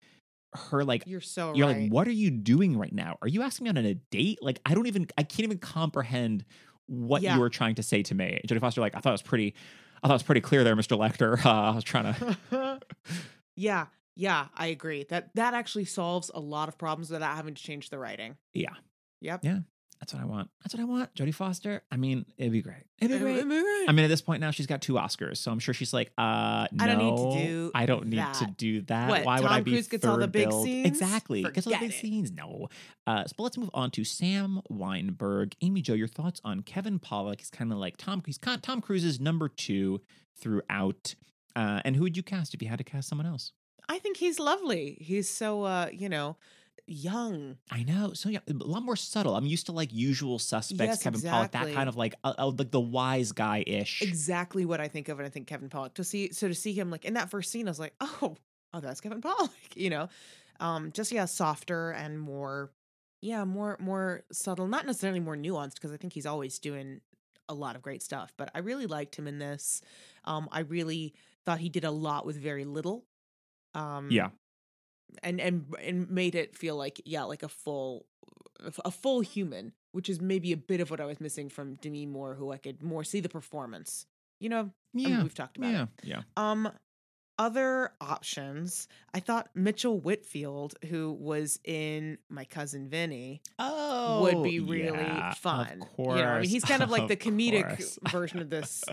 her like You're so you're right. like, what are you doing right now? Are you asking me on a date? Like, I don't even, I can't even comprehend what Yeah. you were trying to say to me. Jodie Foster, like, I thought it was pretty. I thought it was pretty clear there, Mr. Lecter. Uh, I was trying to. yeah, yeah, I agree. That that actually solves a lot of problems without having to change the writing. Yeah, Yep. Yeah. That's what I want. That's what I want. Jodie Foster. I mean, it'd be great. It'd be great. It'd be great. I mean, at this point now, she's got two Oscars, so I'm sure she's like, uh, no, I don't need to do I don't need to that. do that. What, Why would I be Cruise gets all the third big billed? scenes? Exactly, gets all the big it. scenes. No. Uh, so let's move on to Sam Weinberg. Amy Jo, your thoughts on Kevin Pollak? He's kind of like Tom. He's kind Tom Cruise's number two throughout. Uh, and who would you cast if you had to cast someone else? I think he's lovely. He's so uh, you know, young. I know. So yeah, a lot more subtle. I'm used to like usual suspects, Yes, Kevin Pollak, that kind of like uh, uh, like the wise guy ish. Exactly what I think of when I think Kevin Pollak. To see so to see him like in that first scene, I was like, oh, oh, that's Kevin Pollak. You know, um, just yeah, softer and more, yeah, more more subtle. Not necessarily more nuanced because I think he's always doing a lot of great stuff. But I really liked him in this. Um, I really thought he did a lot with very little. Um, Yeah. And and and made it feel like yeah, like a full a full human, which is maybe a bit of what I was missing from Demi Moore, who I could more see the performance. You know, I mean, Yeah. we've talked about Yeah. it. Yeah. Um, other options, I thought Mitchell Whitfield, who was in My Cousin Vinny, Oh, would be really yeah, fun. Of course. You know, I mean, he's kind of like the comedic version of this.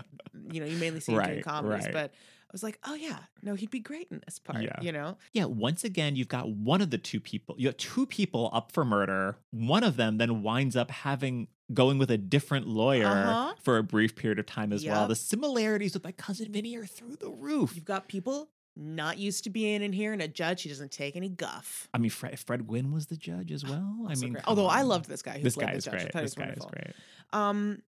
You know, you mainly see him doing Right, comedies, right. but I was like, oh yeah, no, he'd be great in this part. Yeah. You know, Yeah, once again, you've got one of the two people. You have two people up for murder. One of them then winds up having going with a different lawyer Uh-huh. for a brief period of time as well. The similarities with my cousin Vinny are through the roof. you've got people not used to being in here, and a judge who doesn't take any guff. I mean, Fred, Fred Gwynne was the judge as well. I mean, although I loved this guy who this played guy the is judge. I great. he This guy is great. Um,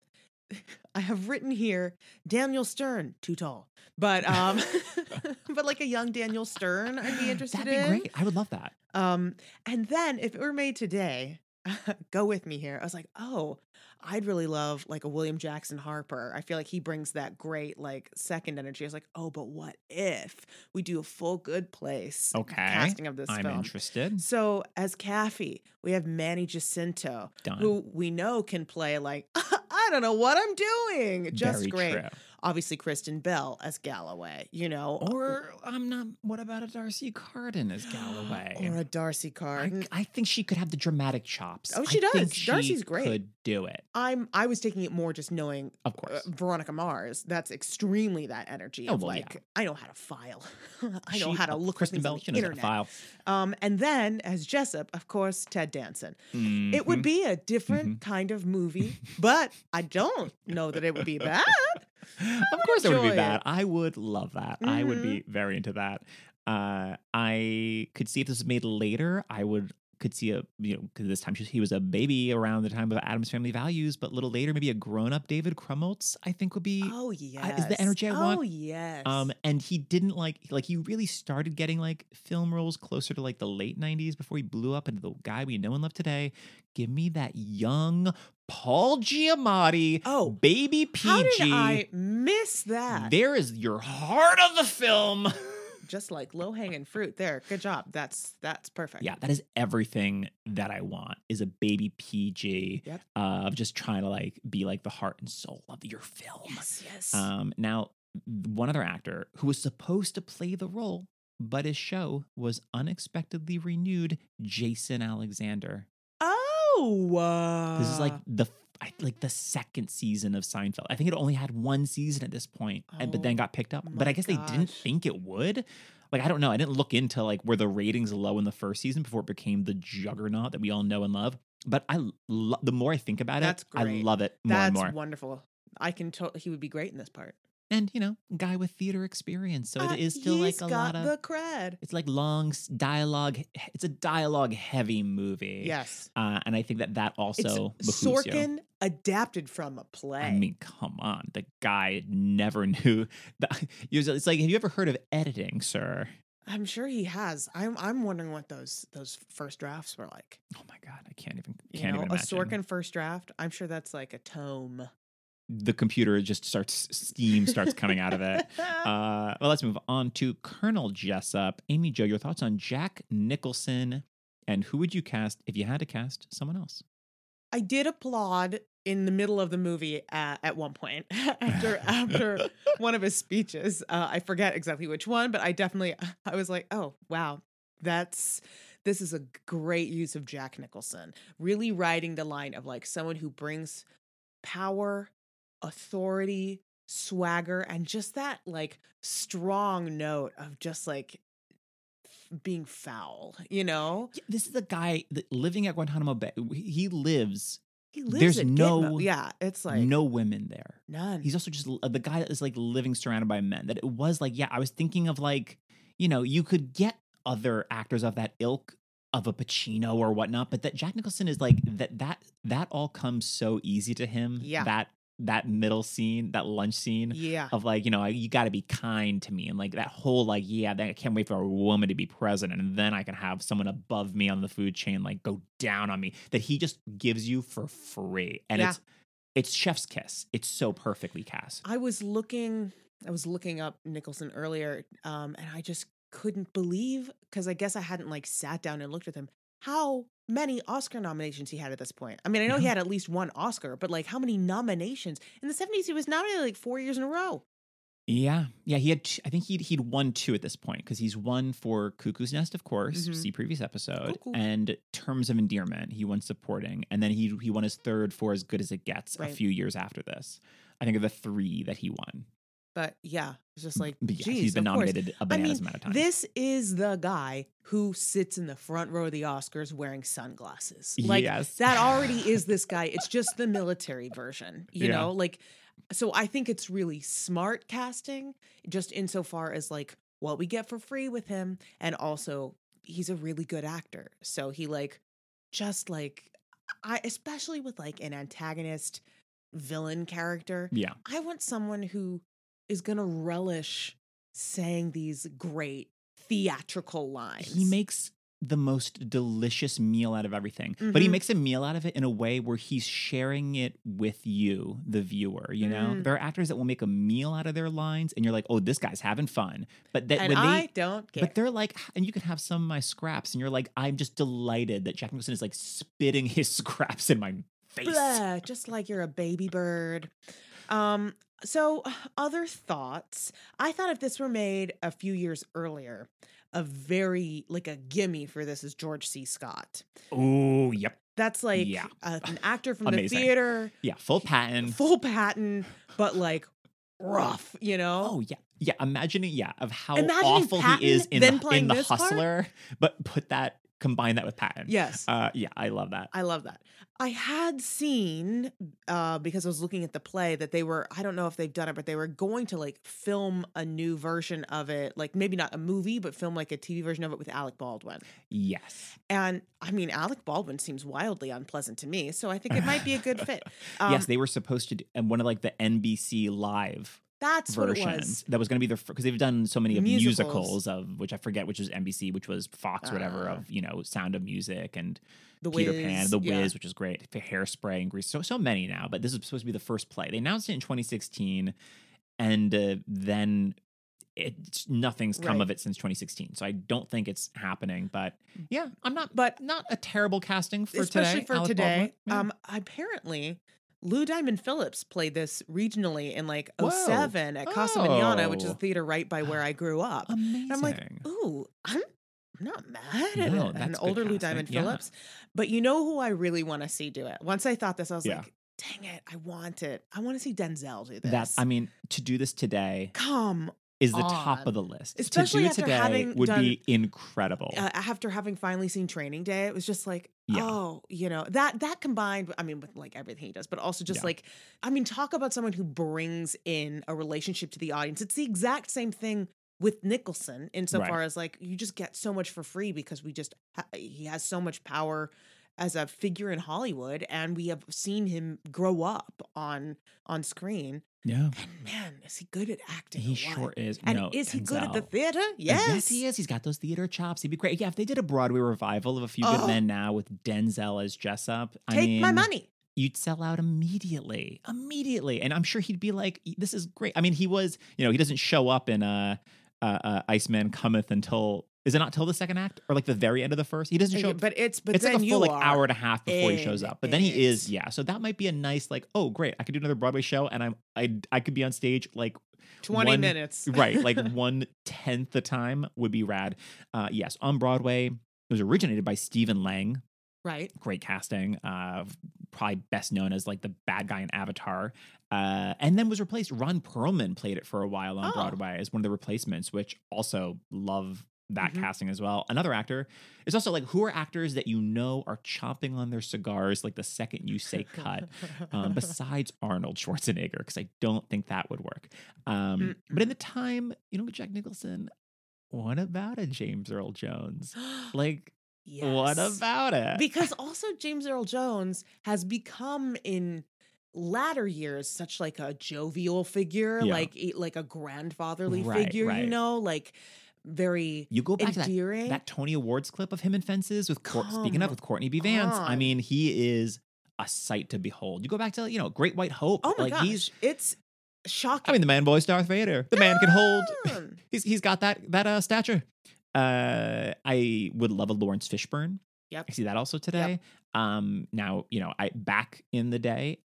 I have written here Daniel Stern, too tall, but um, but like a young Daniel Stern, I'd be interested That'd be in. great. I would love that. Um, and then if it were made today, go with me here. I was like, oh, I'd really love like a William Jackson Harper. I feel like he brings that great like second energy. I was like, oh, but what if we do a full good place Okay. casting of this I'm film? interested. So as Kaffee, we have Manny Jacinto, Done. who we know can play like I don't know what I'm doing. Just Very great. true. Obviously, Kristen Bell as Galloway. You know, Or I'm not. What about a D'Arcy Carden as Galloway? or a D'Arcy I, Carden. I think she could have the dramatic chops. Oh, she I think does. she D'Arcy's great. Could do it, I'm I was taking it more just knowing of uh, course. Veronica Mars. That's extremely that energy Oh, of well, yeah. I know how to file. I know She- how to uh, look Kristen Bell. on She the knows how to internet. file. Um, and then as Jessup, of course, Ted Danson. It would Mhm. be a different Mhm. kind of movie, but I don't know that it would be bad. of course, it would be bad. it. I would love that. I would Mhm. be very into that. Uh, I could see if this was made later. I would could see a you know because this time she, he was a baby around the time of Addams Family Values, but a little later maybe a grown up David Krumholtz. I think would be. Oh is yes, the energy I want. Oh yes. Um, and he didn't like like he really started getting like film roles closer to like the late '90s before he blew up into the guy we know and love today. Give me that young Paul Giamatti, Oh, baby PG. how did I miss that? There is your heart of the film. Just like low hanging fruit. There, good job. That's that's perfect. yeah, that is everything that I want. Is a baby PG Yep. uh, of just trying to like be like the heart and soul of your film. Yes. Yes. Um, now, one other actor who was supposed to play the role, but his show was unexpectedly renewed, Jason Alexander. oh. Uh, This is like the I, like the second season of Seinfeld. I think it only had one season at this point, and but then Oh got picked up. But I guess they didn't think it would. Like I don't know. I didn't look into like were the ratings low in the first season before it became the juggernaut that we all know and love. But I lo- the more I think about That's it, I love it more that's and more. wonderful. I can. To- he would be great in this part. And you know, guy with theater experience, so Uh, it is still like a lot of the cred. It's like long dialogue. It's a dialogue heavy movie. Yes. Uh, and I think that that also it's behooves you. Sorkin adapted from a play. I mean, come on. The guy never knew. That, it's like, have you ever heard of editing, sir? I'm sure he has. I'm I'm wondering what those those first drafts were like. Oh my God, I can't even. You Can't know, even a. Sorkin first draft. I'm sure that's like a tome. The computer just starts. Steam starts coming out of it. Uh, well, let's move on to Colonel Jessup. Amy Jo, your thoughts on Jack Nicholson, and who would you cast if you had to cast someone else? I did applaud in the middle of the movie uh, at one point after after one of his speeches. Uh, I forget exactly which one, but I definitely I was like, oh wow, that's this is a great use of Jack Nicholson, really riding the line of like someone who brings power, authority, swagger, and just that like strong note of just like being foul, you know? This is a guy that living at Guantanamo Bay. He lives He lives There's no- Gitmo. yeah, it's like no women there. none. He's also just the guy that is like living surrounded by men. That it was like, yeah, I was thinking of like, you know, you could get other actors of that ilk of a Pacino or whatnot, but that Jack Nicholson is like that that that all comes so easy to him. Yeah. That that middle scene, that lunch scene yeah. of like, you know, you got to be kind to me and like that whole like, yeah, I can't wait for a woman to be president and then I can have someone above me on the food chain like go down on me that he just gives you for free. And Yeah. it's it's chef's kiss. It's so perfectly cast. I was looking I was looking up Nicholson earlier um and I just couldn't believe cuz I guess I hadn't like sat down and looked at him how many Oscar nominations he had at this point. I mean, I know he had at least one Oscar, but like how many nominations? In the 70s he was nominated like 4 years in a row. Yeah, yeah. He had. I think he'd he'd won two at this point because he's won for Cuckoo's Nest, of course. Mhm. See previous episode, Cuckoo. and Terms of Endearment. He won supporting, and then he he won his third for As Good as It Gets a few years after this. I think of the three that he won. But yeah, it's just like geez, he's been of course. nominated a I bananas mean, amount of times. This is the guy who sits in the front row of the Oscars wearing sunglasses. Like yes, that already is this guy. It's just the military version, you Yeah. know? Like so I think it's really smart casting just insofar as like what we get for free with him and also he's a really good actor. So he like just like I especially with like an antagonist villain character, yeah. I want someone who is going to relish saying these great theatrical lines. He makes the most delicious meal out of everything, but he Mhm. makes a meal out of it in a way where he's sharing it with you, the viewer. You know, Mm. there are actors that will make a meal out of their lines, and you're like, "Oh, this guy's having fun," but that and when I they don't care. But they're like, and you can have some of my scraps, and you're like, I'm just delighted that Jack Nicholson is like spitting his scraps in my face. Blah, just like you're a baby bird. Um, so other thoughts. I thought if this were made a few years earlier, a very like a gimme for this is George C. Scott. Oh, yep, That's like Yeah. a- an actor from the theater, yeah, full Patton. full Patton, but like rough, you know? Oh yeah, yeah. Imagining, yeah, of how awful Patton he is in the, in the this part? Hustler, but put that, combine that with Patton. Yes. Uh, yeah, I love that. I love that. I had seen uh because I was looking at the play that they were I don't know if they've done it but they were going to like film a new version of it like maybe not a movie but film like a TV version of it with Alec Baldwin. Yes. And I mean Alec Baldwin seems wildly unpleasant to me so I think it might be a good fit. Um, yes, they were supposed to do and one of like the NBC live that's what it was. that was going to be their because they've done so many of Musicals. musicals of which I forget which was NBC, which was Fox, or whatever Uh, of you know Sound of Music and The Peter Wiz, Pan, The yeah. Wiz, which is great, for Hairspray and Grease. So so many now, but this is supposed to be the first play. They announced it in 2016, and uh, then it's nothing's come Right. of it since 2016. So I don't think it's happening. But yeah, I'm not. But not a terrible casting for especially today. for Alec today. Yeah. Um apparently Lou Diamond Phillips played this regionally in like Whoa. 07 at Casa Manana, which is a Oh. theater right by where I grew up. amazing. And I'm like, ooh, I'm I'm not mad at No, an older Lou Diamond yeah. Phillips. But you know who I really want to see do it? Once I thought this, I was Yeah. like, dang it, I want it. I want to see Denzel do this. that I mean, to do this today come is the top of the list. Especially to do today would done- be incredible. uh, after having finally seen Training Day, it was just like, Yeah. oh, you know, that that combined, I mean, with like everything he does, but also just Yeah. like, I mean, talk about someone who brings in a relationship to the audience. It's the exact same thing with Nicholson, insofar as like you just get so much for free because we just ha- he has so much power as a figure in Hollywood, and we have seen him grow up on on screen. Yeah, And man, is he good at acting? he sure is. And no, is he good at the theater? Uh, Yes, Yes, he is. He's got those theater chops. He'd be great. Yeah, if they did a Broadway revival of A Few Good Oh. Men Now with Denzel as Jessup, I Take mean, my money. You'd sell out immediately, immediately, and I'm sure he'd be like, "This is great." I mean, he was, you know, he doesn't show up in a. uh, uh, Iceman cometh until Is it not till the second act or like the very end of the first? He doesn't show up. but it's but it's then like a full like hour and a half before he shows up. But then he is, yeah. So that might be a nice like, oh great, I could do another Broadway show and I'm I I could be on stage like 20 one- minutes. right, like one tenth the time would be rad. Uh, yes, on Broadway, it was originated by Stephen Lang. right. Great casting. Uh, probably best known as like the bad guy in Avatar. Uh, and then was replaced. Ron Perlman played it for a while on Oh. Broadway as one of the replacements, which also love that Mhm. casting as well. Another actor is also like who are actors that you know are chomping on their cigars like the second you say cut um, besides Arnold Schwarzenegger, because I don't think that would work. Um, but in the time, you know, with Jack Nicholson, what about a James Earl Jones? Like, what about it? because also James Earl Jones has become in latter years such like a jovial figure, Yeah. like like a grandfatherly Right, figure, right. you know, like very you go back to that, that Tony Awards clip of him in Fences with Court, speaking of with Courtney B. Vance. I mean, he is a sight to behold. You go back to you know Great White Hope. oh my like gosh, he's. it's shocking. I mean, the man voiced Darth Vader. The man can hold. He's he's got that that uh, stature. Uh, I would love a Laurence Fishburne. Yep. I see that also today. Um, now you know, I back in the day,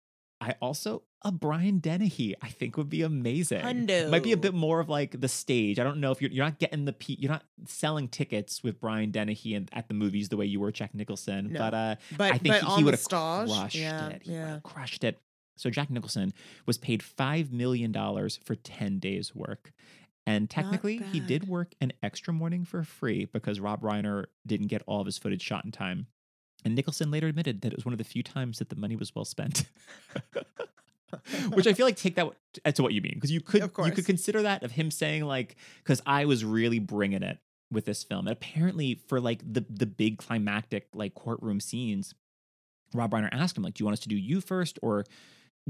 I also a Brian Dennehy. I think would be amazing. Might be a bit more of like the stage. I don't know if you're you're not getting the pe- you're not selling tickets with Brian Dennehy and at the movies the way you were Jack Nicholson. No. But uh, But I think but he, he would have crushed yeah, it. He yeah. crushed it. So Jack Nicholson was paid five million dollars for ten days work. And technically, he did work an extra morning for free because Rob Reiner didn't get all of his footage shot in time. And Nicholson later admitted that it was one of the few times that the money was well spent. Which I feel like take that to what you mean because you could you could consider that of him saying like because I was really bringing it with this film. And apparently for like the the big climactic like courtroom scenes, Rob Reiner asked him like, "Do you want us to do you first or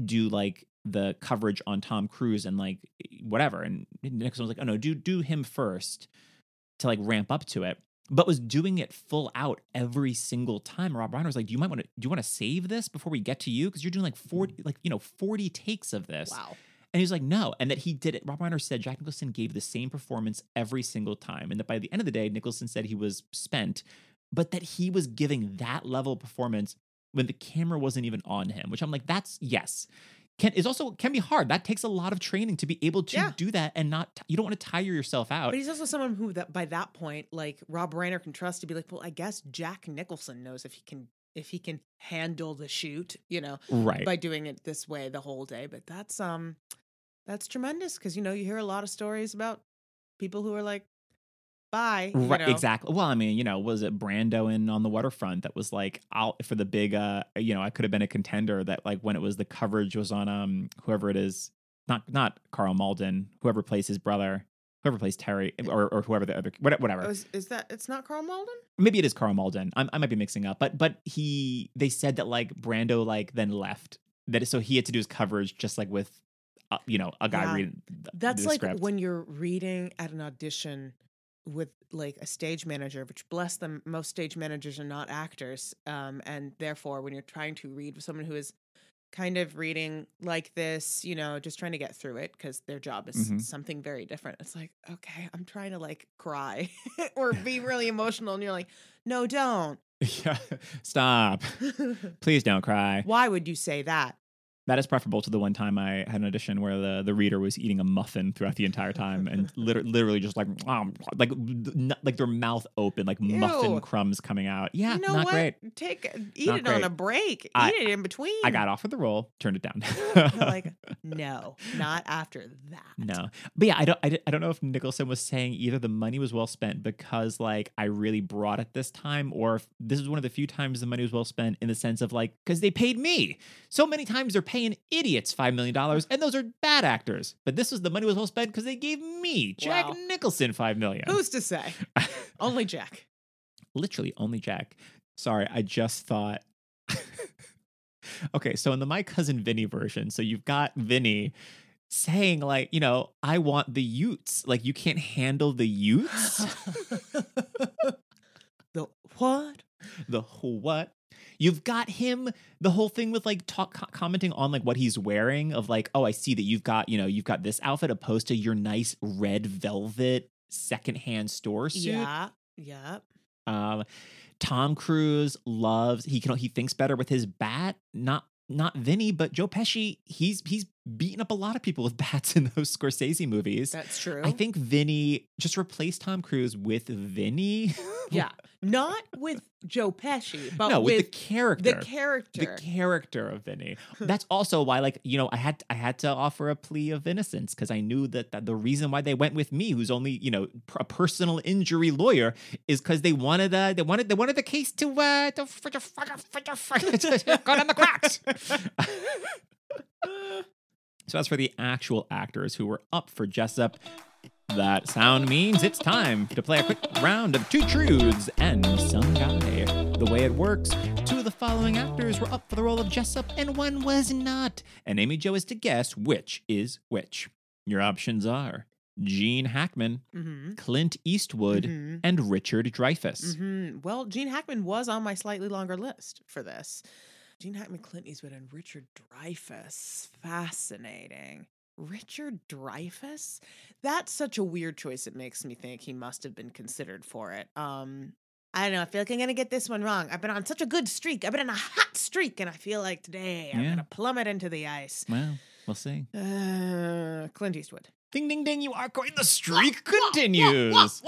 do like the coverage on Tom Cruise and like whatever?" And Nicholson was like, "Oh no, do do him first to like ramp up to it." But was doing it full out every single time. Rob Reiner was like, "Do you might want to do you want to save this before we get to you because you're doing like forty mm. like you know forty takes of this." wow. And he was like, no. And that he did it. Rob Reiner said Jack Nicholson gave the same performance every single time. And that by the end of the day, Nicholson said he was spent, but that he was giving that level of performance when the camera wasn't even on him, which I'm like, that's yes. Can is also can be hard. That takes a lot of training to be able to Yeah. do that and not you don't want to tire yourself out. But he's also someone who that by that point, like Rob Reiner can trust to be like, well, I guess Jack Nicholson knows if he can if he can handle the shoot, you know, right. by doing it this way the whole day. But that's um that's tremendous because you know you hear a lot of stories about people who are like, bye, Right, know. exactly. Well, I mean, you know, was it Brando in on the waterfront that was like out for the big uh you know, I could have been a contender that like when it was the coverage was on um whoever it is, not not Karl Malden, whoever plays his brother, whoever plays Terry or or whoever the other whatever. Oh, is, is that it's not Karl Malden? Maybe it is Karl Malden. I'm, I might be mixing up, but but he they said that like Brando like then left that so he had to do his coverage just like with uh, you know, a guy Yeah. reading th- That's the like when you're reading at an audition with like a stage manager, which bless them, most stage managers are not actors. Um, and therefore, when you're trying to read with someone who is kind of reading like this, you know, just trying to get through it because their job is Mhm. something very different. It's like, okay, I'm trying to like cry or be really emotional. And you're like, no, don't. yeah. Stop. Please don't cry. Why would you say that? That is preferable to the one time I had an audition where the, the reader was eating a muffin throughout the entire time and liter- literally just like like like their mouth open like muffin crumbs coming out. Yeah, you know not what? great. Take uh, eat Not it on a break. Eat I- it in between. I got offered the role, turned it down. Like, no, not after that. no, but yeah, I don't I, I don't know if Nicholson was saying either the money was well spent because like I really brought it this time, or if this is one of the few times the money was well spent in the sense of like because they paid me. So many times they're paying idiots five million dollars, and those are bad actors. But this was the money was well spent because they gave me Jack Wow. Nicholson 5 million. Who's to say? Only Jack. literally only Jack. Sorry, I just thought. okay, so in the My Cousin Vinny version, so you've got Vinny saying, like, you know, I want the Utes. Like, you can't handle the Utes? the what? the what? You've got him, the whole thing with like talk, co- commenting on like what he's wearing of like, oh, I see that you've got, you know, you've got this outfit opposed to your nice red velvet secondhand store suit. Yeah. Yeah. Um, Tom Cruise loves he can he thinks better with his bat. Not not Vinny, but Joe Pesci. He's he's beaten up a lot of people with bats in those Scorsese movies. That's true. I think Vinny just replaced Tom Cruise with Vinny. Yeah. Not with Joe Pesci, but no, with, with, the character. the character. the character of Vinny. That's also why, like you know, I had I had to offer a plea of innocence because I knew that, that the reason why they went with me, who's only you know a personal injury lawyer, is because they wanted uh they wanted they wanted the case to uh to, to, to, to, to go down the cracks. So as for the actual actors who were up for Jessup. That sound means it's time to play a quick round of two truths and some guy. The way it works, two of the following actors were up for the role of Jessup and one was not. And Amy Jo is to guess which is which. Your options are Gene Hackman, hmm Clint Eastwood, Mhm. and Richard Dreyfuss. hmm Well, Gene Hackman was on my slightly longer list for this. Gene Hackman, Clint Eastwood, and Richard Dreyfuss. Fascinating. Richard Dreyfuss? That's such a weird choice. It makes me think he must have been considered for it. Um, I don't know. I feel like I'm gonna get this one wrong. I've been on such a good streak. I've been on a hot streak, and I feel like today I'm Yeah. gonna plummet into the ice. Well, we'll see. Uh, Clint Eastwood. Ding, ding, ding, you are going. The streak continues.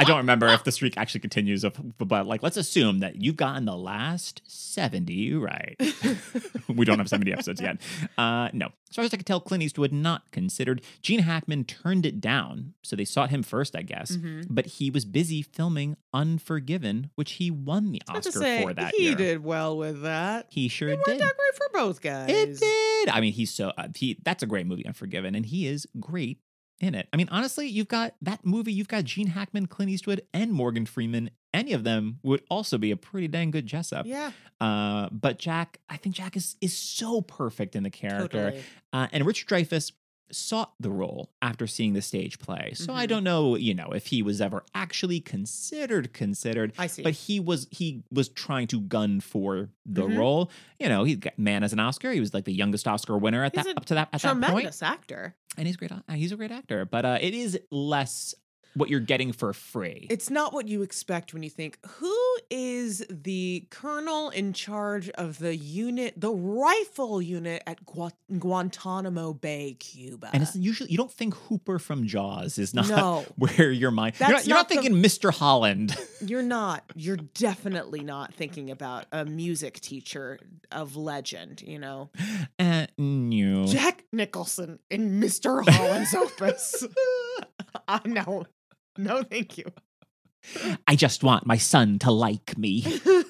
I don't remember if the streak actually continues, but like, let's assume that you've gotten the last 70 right. we don't have 70 episodes yet. Uh, no. As far as I can tell, Clint Eastwood not considered. Gene Hackman turned it down, so they sought him first, I guess. Mhm. But he was busy filming Unforgiven, which he won the Oscar say, for that he year. did well with that. He sure It did. worked out great for both guys. It did. I mean, he's so uh, he. That's a great movie, Unforgiven, and he is great in it. I mean, honestly, you've got that movie. You've got Gene Hackman, Clint Eastwood, and Morgan Freeman. Any of them would also be a pretty dang good Jessup. Yeah, Uh, but Jack, I think Jack is is so perfect in the character, totally. uh, and Richard Dreyfuss sought the role after seeing the stage play. So I Mhm. don't know, you know, if he was ever actually considered considered I see. but he was he was trying to gun for the Mhm. role. You know, he got man as an Oscar. He was like the youngest Oscar winner at He's that up to that at that point, Tremendous actor. And he's great. He's a great actor, but uh, it is less what you're getting for free. It's not what you expect when you think, who is the colonel in charge of the unit, the rifle unit at Gua- Guantanamo Bay, Cuba? and it's usually you don't think Hooper from Jaws is not No. where your mind. You're not, you're not not the- thinking Mr. Holland. You're not. You're definitely not thinking about a music teacher of legend, you know? uh, no. Jack Nicholson in Mr. Holland's opus. I no. No, thank you. I just want my son to like me.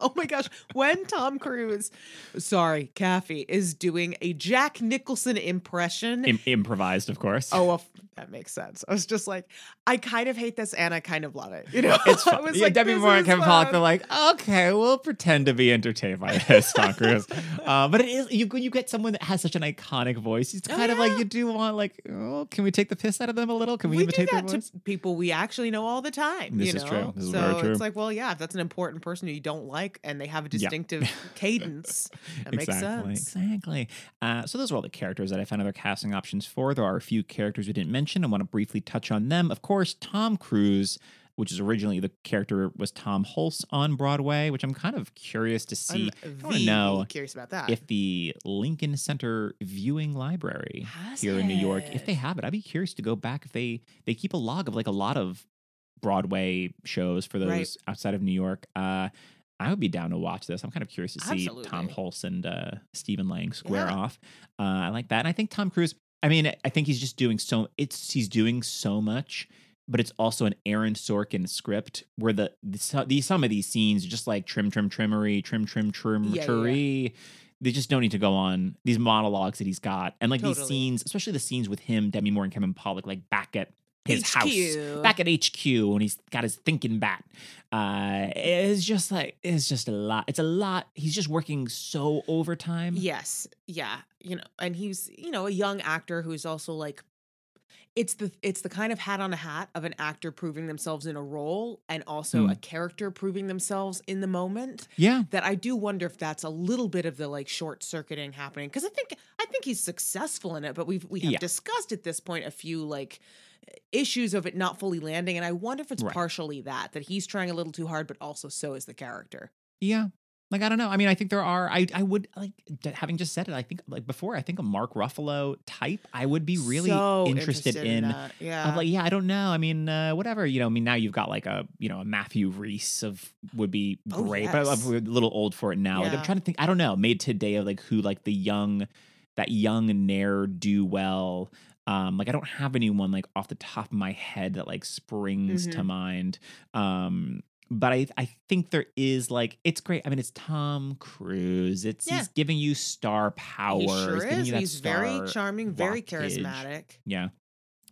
oh my gosh. When Tom Cruise, sorry, Kaffee, is doing a Jack Nicholson impression. Im- improvised, of course. Oh, well, that makes sense. I was just like, I kind of hate this and I kind of love it. You know, It's I was Yeah, like, Demi Moore and is Kevin Pollak, they're like, okay, we'll pretend to be entertained by this, Tom Cruise. uh, but it is you when you get someone that has such an iconic voice, it's Oh, kind of like you do want like, oh, can we take the piss out of them a little? Can we, we do imitate their that voice? to people we actually know all the time. This you is know? true. This is so very true. it's like, well, yeah, if that's an important person who you don't like and they have a Yeah. distinctive cadence, that makes exactly, sense. exactly. Uh, so those are all the characters that I found other casting options for. There are a few characters we didn't mention. I want to briefly touch on them. Of course, Tom Cruise, which is originally the character was Tom Hulce on Broadway, which I'm kind of curious to see. I'm I know curious about that. if the Lincoln Center Viewing Library Has here in New York, if they have it, I'd be curious to go back if they they keep a log of like a lot of Broadway shows for those Right. outside of New York. Uh, I would be down to watch this. I'm kind of curious to see Tom Hulce and uh, Stephen Lang square Yeah. off. Uh, I like that, and I think Tom Cruise. I mean, I think he's just doing so. It's he's doing so much, but it's also an Aaron Sorkin script where the, the these some of these scenes are just like trim, trim, trimmery, trim, trim, trim, Yeah, yeah. trimmery. They just don't need to go on these monologues that he's got, and like these scenes, especially the scenes with him, Demi Moore, and Kevin Pollak, like back at his house, back at HQ, when he's got his thinking bat. Uh, it's just like it's just a lot. It's a lot. He's just working so overtime. Yes. Yeah. You know, and he's, you know, a young actor who's also like it's the it's the kind of hat on a hat of an actor proving themselves in a role and also Hmm. a character proving themselves in the moment Yeah. that I do wonder if that's a little bit of the like short circuiting happening because I think I think he's successful in it but we've we have Yeah. discussed at this point a few like issues of it not fully landing and I wonder if it's Right. partially that that he's trying a little too hard but also so is the character Yeah. Like I don't know. I mean, I think there are. I I would like having just said it. I think like before. I think a Mark Ruffalo type. I would be really So interested, in. that. yeah Of like, yeah, I don't know. I mean, uh, whatever. You know, I mean, now you've got like a, you know, a Matthew Rhys of would be Oh, great, but yes. I'm a little old for it now. Like, I'm trying to think. I don't know. Made today of like who like the young, that young ne'er do well. Um, like I don't have anyone like off the top of my head that like springs to Mhm. mind. Um, but I I think there is like it's great. I mean, it's Tom Cruise. It's Yeah. he's giving you star power. he sure giving is he's very charming very charismatic Yeah.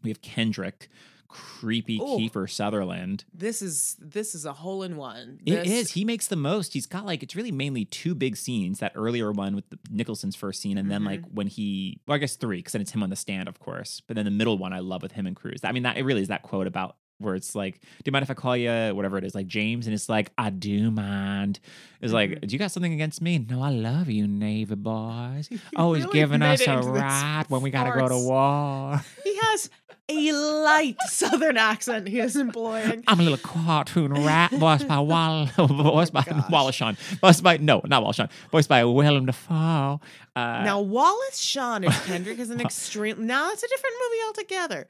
We have Kendrick, creepy Ooh. Kiefer Sutherland. this is this is a hole in one It This- is. He makes the most. He's got like it's really mainly two big scenes. That earlier one with the Nicholson's first scene, and then like Mm-hmm. when he, well, I guess three because then it's him on the stand, of course. But then the middle one I love with him and Cruise. I mean, that it really is that quote about where it's like, "Do you mind if I call you whatever it is, like James?" And it's like, "I do mind." It's like, Mhm. "Do you got something against me?" No, I love you, Navy boys. Always really giving us a ride when we gotta go to war. He has a light southern accent he is employing. I'm a little cartoon rat voiced by Wall, voiced by gosh. Wallace Shawn, voiced by no, not Wallace Shawn, voiced by Willem Dafoe. Uh, now Wallace Shawn as Kendrick is an extreme. Now it's a different movie altogether.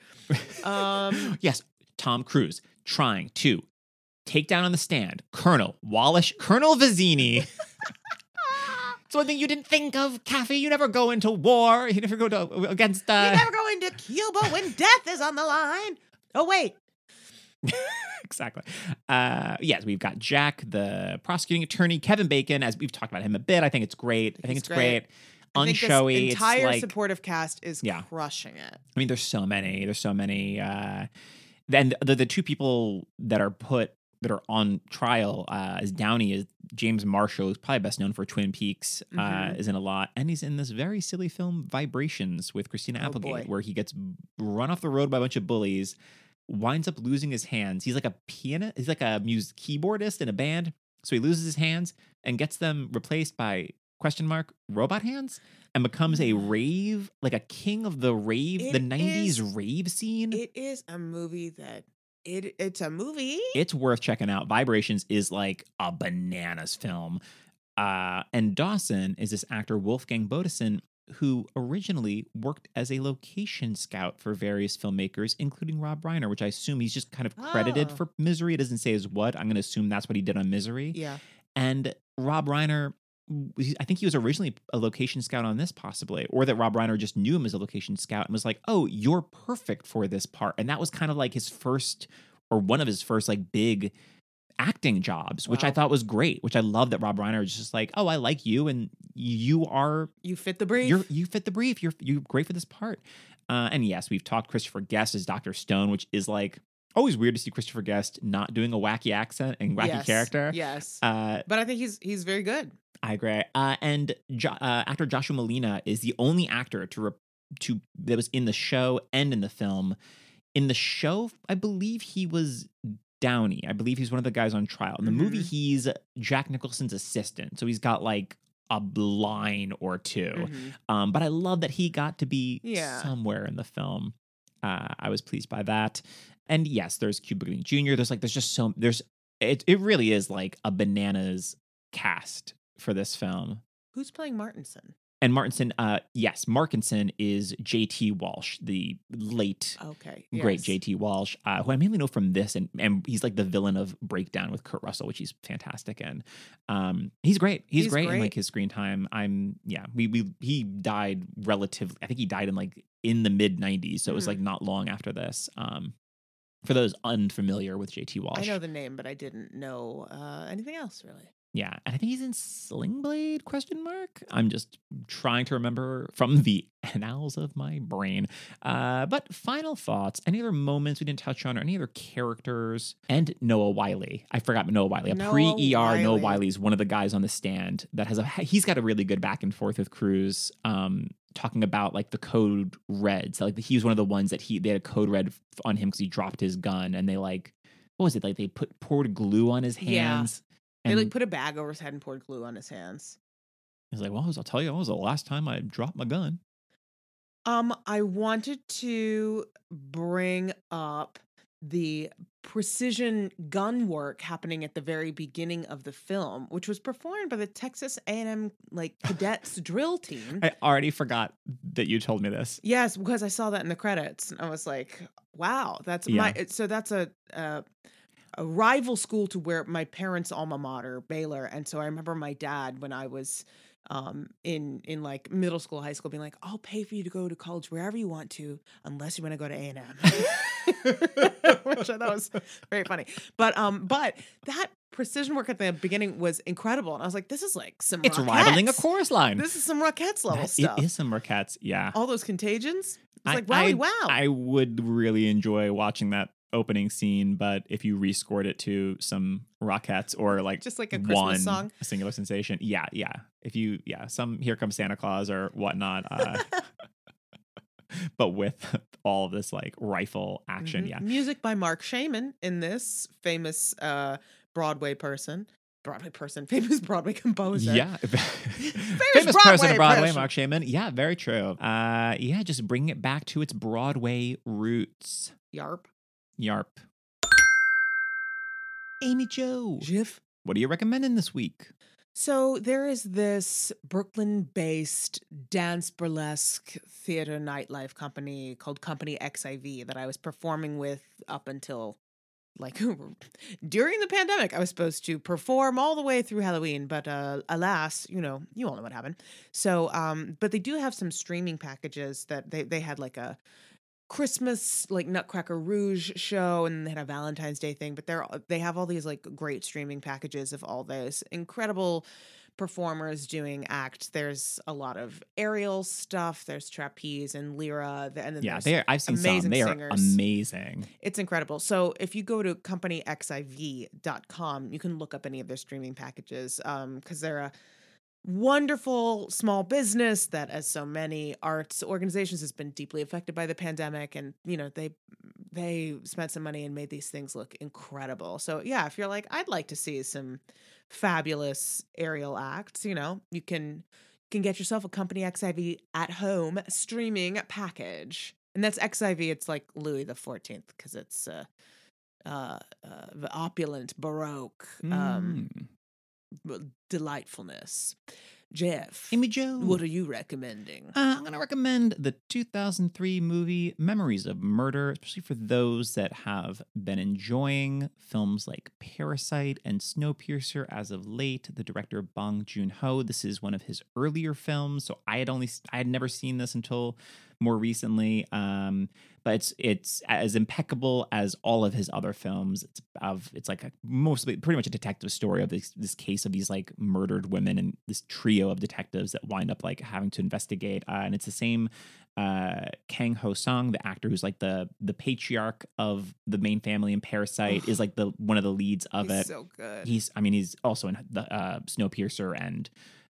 Um, yes, Tom Cruise trying to take down on the stand Colonel Wallace, Colonel Vizzini. It's one thing you didn't think of, Kaffee. You never go into war. You never go to against. Uh, you never go into Cuba when death is on the line. Oh wait, exactly. Uh, yes, we've got Jack, the prosecuting attorney, Kevin Bacon. As we've talked about him a bit, I think it's great. I think He's it's great. great. I think this Unshowy. entire like supportive cast is Yeah. crushing it. I mean, there's so many. There's so many. Uh, then the the two people that are put that are on trial uh, as Downey is James Marshall, who's probably best known for Twin Peaks, uh, Mhm. is in a lot, and he's in this very silly film Vibrations with Christina Oh, Applegate, boy. where he gets run off the road by a bunch of bullies, winds up losing his hands. He's like a pianist. He's like a music keyboardist in a band, so he loses his hands and gets them replaced by question mark robot hands and becomes a rave like a king of the rave the 90s is- rave scene It is a movie that it it's a movie. it's worth checking out vibrations is like a bananas film uh and dawson is this actor wolfgang bodison who originally worked as a location scout for various filmmakers including rob reiner which i assume he's just kind of credited Oh. for misery it doesn't say as what i'm going to assume that's what he did on misery yeah. and Rob Reiner, I think he was originally a location scout on this, possibly, or that Rob Reiner just knew him as a location scout and was like, "Oh, you're perfect for this part," and that was kind of like his first or one of his first like big acting jobs, which I thought was great. Which I love that Rob Reiner is just like, "Oh, I like you, and you are You fit the brief. you're you fit the brief. You're you're great for this part." Uh, and yes, we've talked Christopher Guest as Doctor Stone, which is like always weird to see Christopher Guest not doing a wacky accent and wacky Yes, character. Yes. Uh, but I think he's he's very good. I agree. Uh, and jo- uh, actor Joshua Malina is the only actor to re- to that was in the show and in the film. In the show, I believe he was Downey. I believe he's one of the guys on trial. In the movie, Mhm. he's Jack Nicholson's assistant, so he's got like a line or 2 Mhm. Um, but I love that he got to be Yeah. somewhere in the film. Uh, I was pleased by that. And yes, there's Cuba Gooding Jr. There's like there's just so there's it. It really is like a bananas cast for this film. Who's playing Martinson? And Martinson, uh, yes, Markinson is J.T. Walsh, the late Okay. great. J.T. Walsh, uh, who I mainly know from this, and and he's like the villain of Breakdown with Kurt Russell, which he's fantastic in. Um, he's great. He's, He's great, in like his screen time. I'm yeah. We we he died relatively. I think he died in like in the mid '90s, so it was Mhm. like not long after this. Um, for those unfamiliar with J.T. Walsh, I know the name, but I didn't know uh, anything else really. Yeah, and I think he's in Sling Blade? Question mark. I'm just trying to remember from the annals of my brain. Uh, but final thoughts. Any other moments we didn't touch on, or any other characters? And Noah Wyle. I forgot Noah Wyle. A pre ER Noah Wyle. Is one of the guys on the stand that has a. He's got a really good back and forth with Cruise. Um, talking about like the code red. So like he was one of the ones that he they had a code red on him because he dropped his gun, and they like what was it like they put poured glue on his Yeah. Hands. They like put a bag over his head and poured glue on his hands. he's like, "Well, I'll tell you, what was the last time I dropped my gun?" Um, I wanted to bring up the precision gun work happening at the very beginning of the film, which was performed by the Texas A&M like cadets drill team. I already forgot that you told me this. Yes, because I saw that in the credits, and I was like, "Wow, that's my." So that's a uh, a rival school to where my parents' alma mater, Baylor, and so I remember my dad when I was um in in like middle school, high school, being like, "I'll pay for you to go to college wherever you want to, unless you want to go to A and M," which I thought was very funny. But um, but that precision work at the beginning was incredible, and I was like, "This is like some It's rivaling a chorus line. This is some Rockettes level That- stuff." It is some Marquettes, yeah. all those contagions. It's I- like wow, I, wow. I would really enjoy watching that opening scene, but if you rescored it to some Rockettes or like Just like a Christmas one song. a singular sensation, yeah, yeah. If you, yeah, some Here Comes Santa Claus or whatnot, uh, but with all of this like rifle action, Mhm. yeah. Music by Marc Shaiman in this famous uh, Broadway person, Broadway person, famous Broadway composer. Yeah. Famous Broadway person of Broadway. Marc Shaiman. Yeah, very true. Uh yeah, just bringing it back to its Broadway roots. Yarp. Yarp. Amy Jo. Jiff. What are you recommending this week? So there is this Brooklyn-based dance burlesque theater nightlife company called Company XIV that I was performing with up until like during the pandemic. I was supposed to perform all the way through Halloween, but uh, alas, you know, you all know what happened. So, um, but they do have some streaming packages that they they had like a Christmas like Nutcracker Rouge show and they had a Valentine's Day thing, but they're they have all these like great streaming packages of all those incredible performers doing act. There's a lot of aerial stuff. There's trapeze and lyra, and then Yeah, there's they are, I've seen some. amazing They are singers. amazing. it's incredible. So if you go to companyxiv.com, you can look up any of their streaming packages um, because they're a wonderful small business that, as so many arts organizations, has been deeply affected by the pandemic. And you know they they spent some money and made these things look incredible. So yeah, if you're like, I'd like to see some fabulous aerial acts, you know, you can can get yourself a Company XIV at home streaming package. And that's XIV, it's like Louis the 14th because it's uh, uh, uh, the opulent Baroque um, Mm. Delightfulness. Jeff, Amy Jo. what are you recommending? Uh, I'm going to recommend the 2003 movie Memories of Murder, especially for those that have been enjoying films like Parasite and Snowpiercer as of late. The director Bong Joon Ho. This is one of his earlier films, so I had only I had never seen this until more recently. Um, but it's it's as impeccable as all of his other films. It's of it's like a mostly pretty much a detective story of this this case of these like murdered women and this trio of detectives that wind up like having to investigate. Uh, and it's the same uh, Kang Ho Sung, the actor who's like the the patriarch of the main family in Parasite, is like the one of the leads of He's it. so good. He's I mean he's also in the uh, Snowpiercer and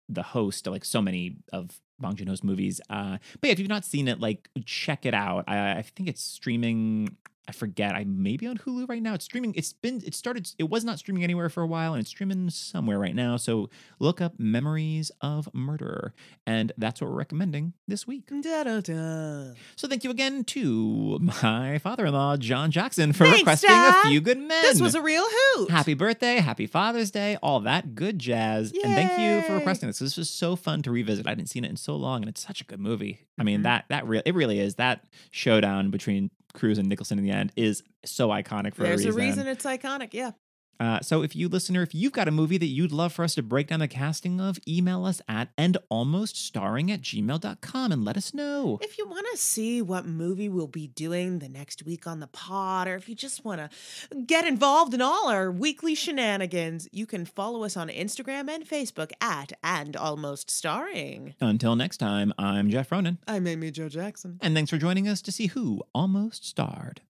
the host like so many of Bong Joon Ho's movies. Uh, but yeah, if you've not seen it, like check it out. I, I think it's streaming. I forget. I may be on Hulu right now. It's streaming. It's been. It started. It was not streaming anywhere for a while, and it's streaming somewhere right now. So look up "Memories of Murder," and that's what we're recommending this week. Da, da, da. So thank you again to my father-in-law John Jackson for Thanks, requesting Dad. a few good men. This was a real hoot. Happy birthday, happy Father's Day, all that good jazz. And thank you for requesting this. This was so fun to revisit. I hadn't seen it in so long, and it's such a good movie. I mean, Mhm. that that real it really is. That showdown between Cruise and Nicholson in the end is so iconic for There's a reason. There's a reason. reason it's iconic. Yeah. Uh, so if you listener, if you've got a movie that you'd love for us to break down the casting of, email us at endalmoststarring at gmail.com and let us know. If you want to see what movie we'll be doing the next week on the pod, or if you just want to get involved in all our weekly shenanigans, you can follow us on Instagram and Facebook at and almost starring. Until next time, I'm Jeff Ronan. I'm Amy Jo Jackson. And thanks for joining us to see who almost starred.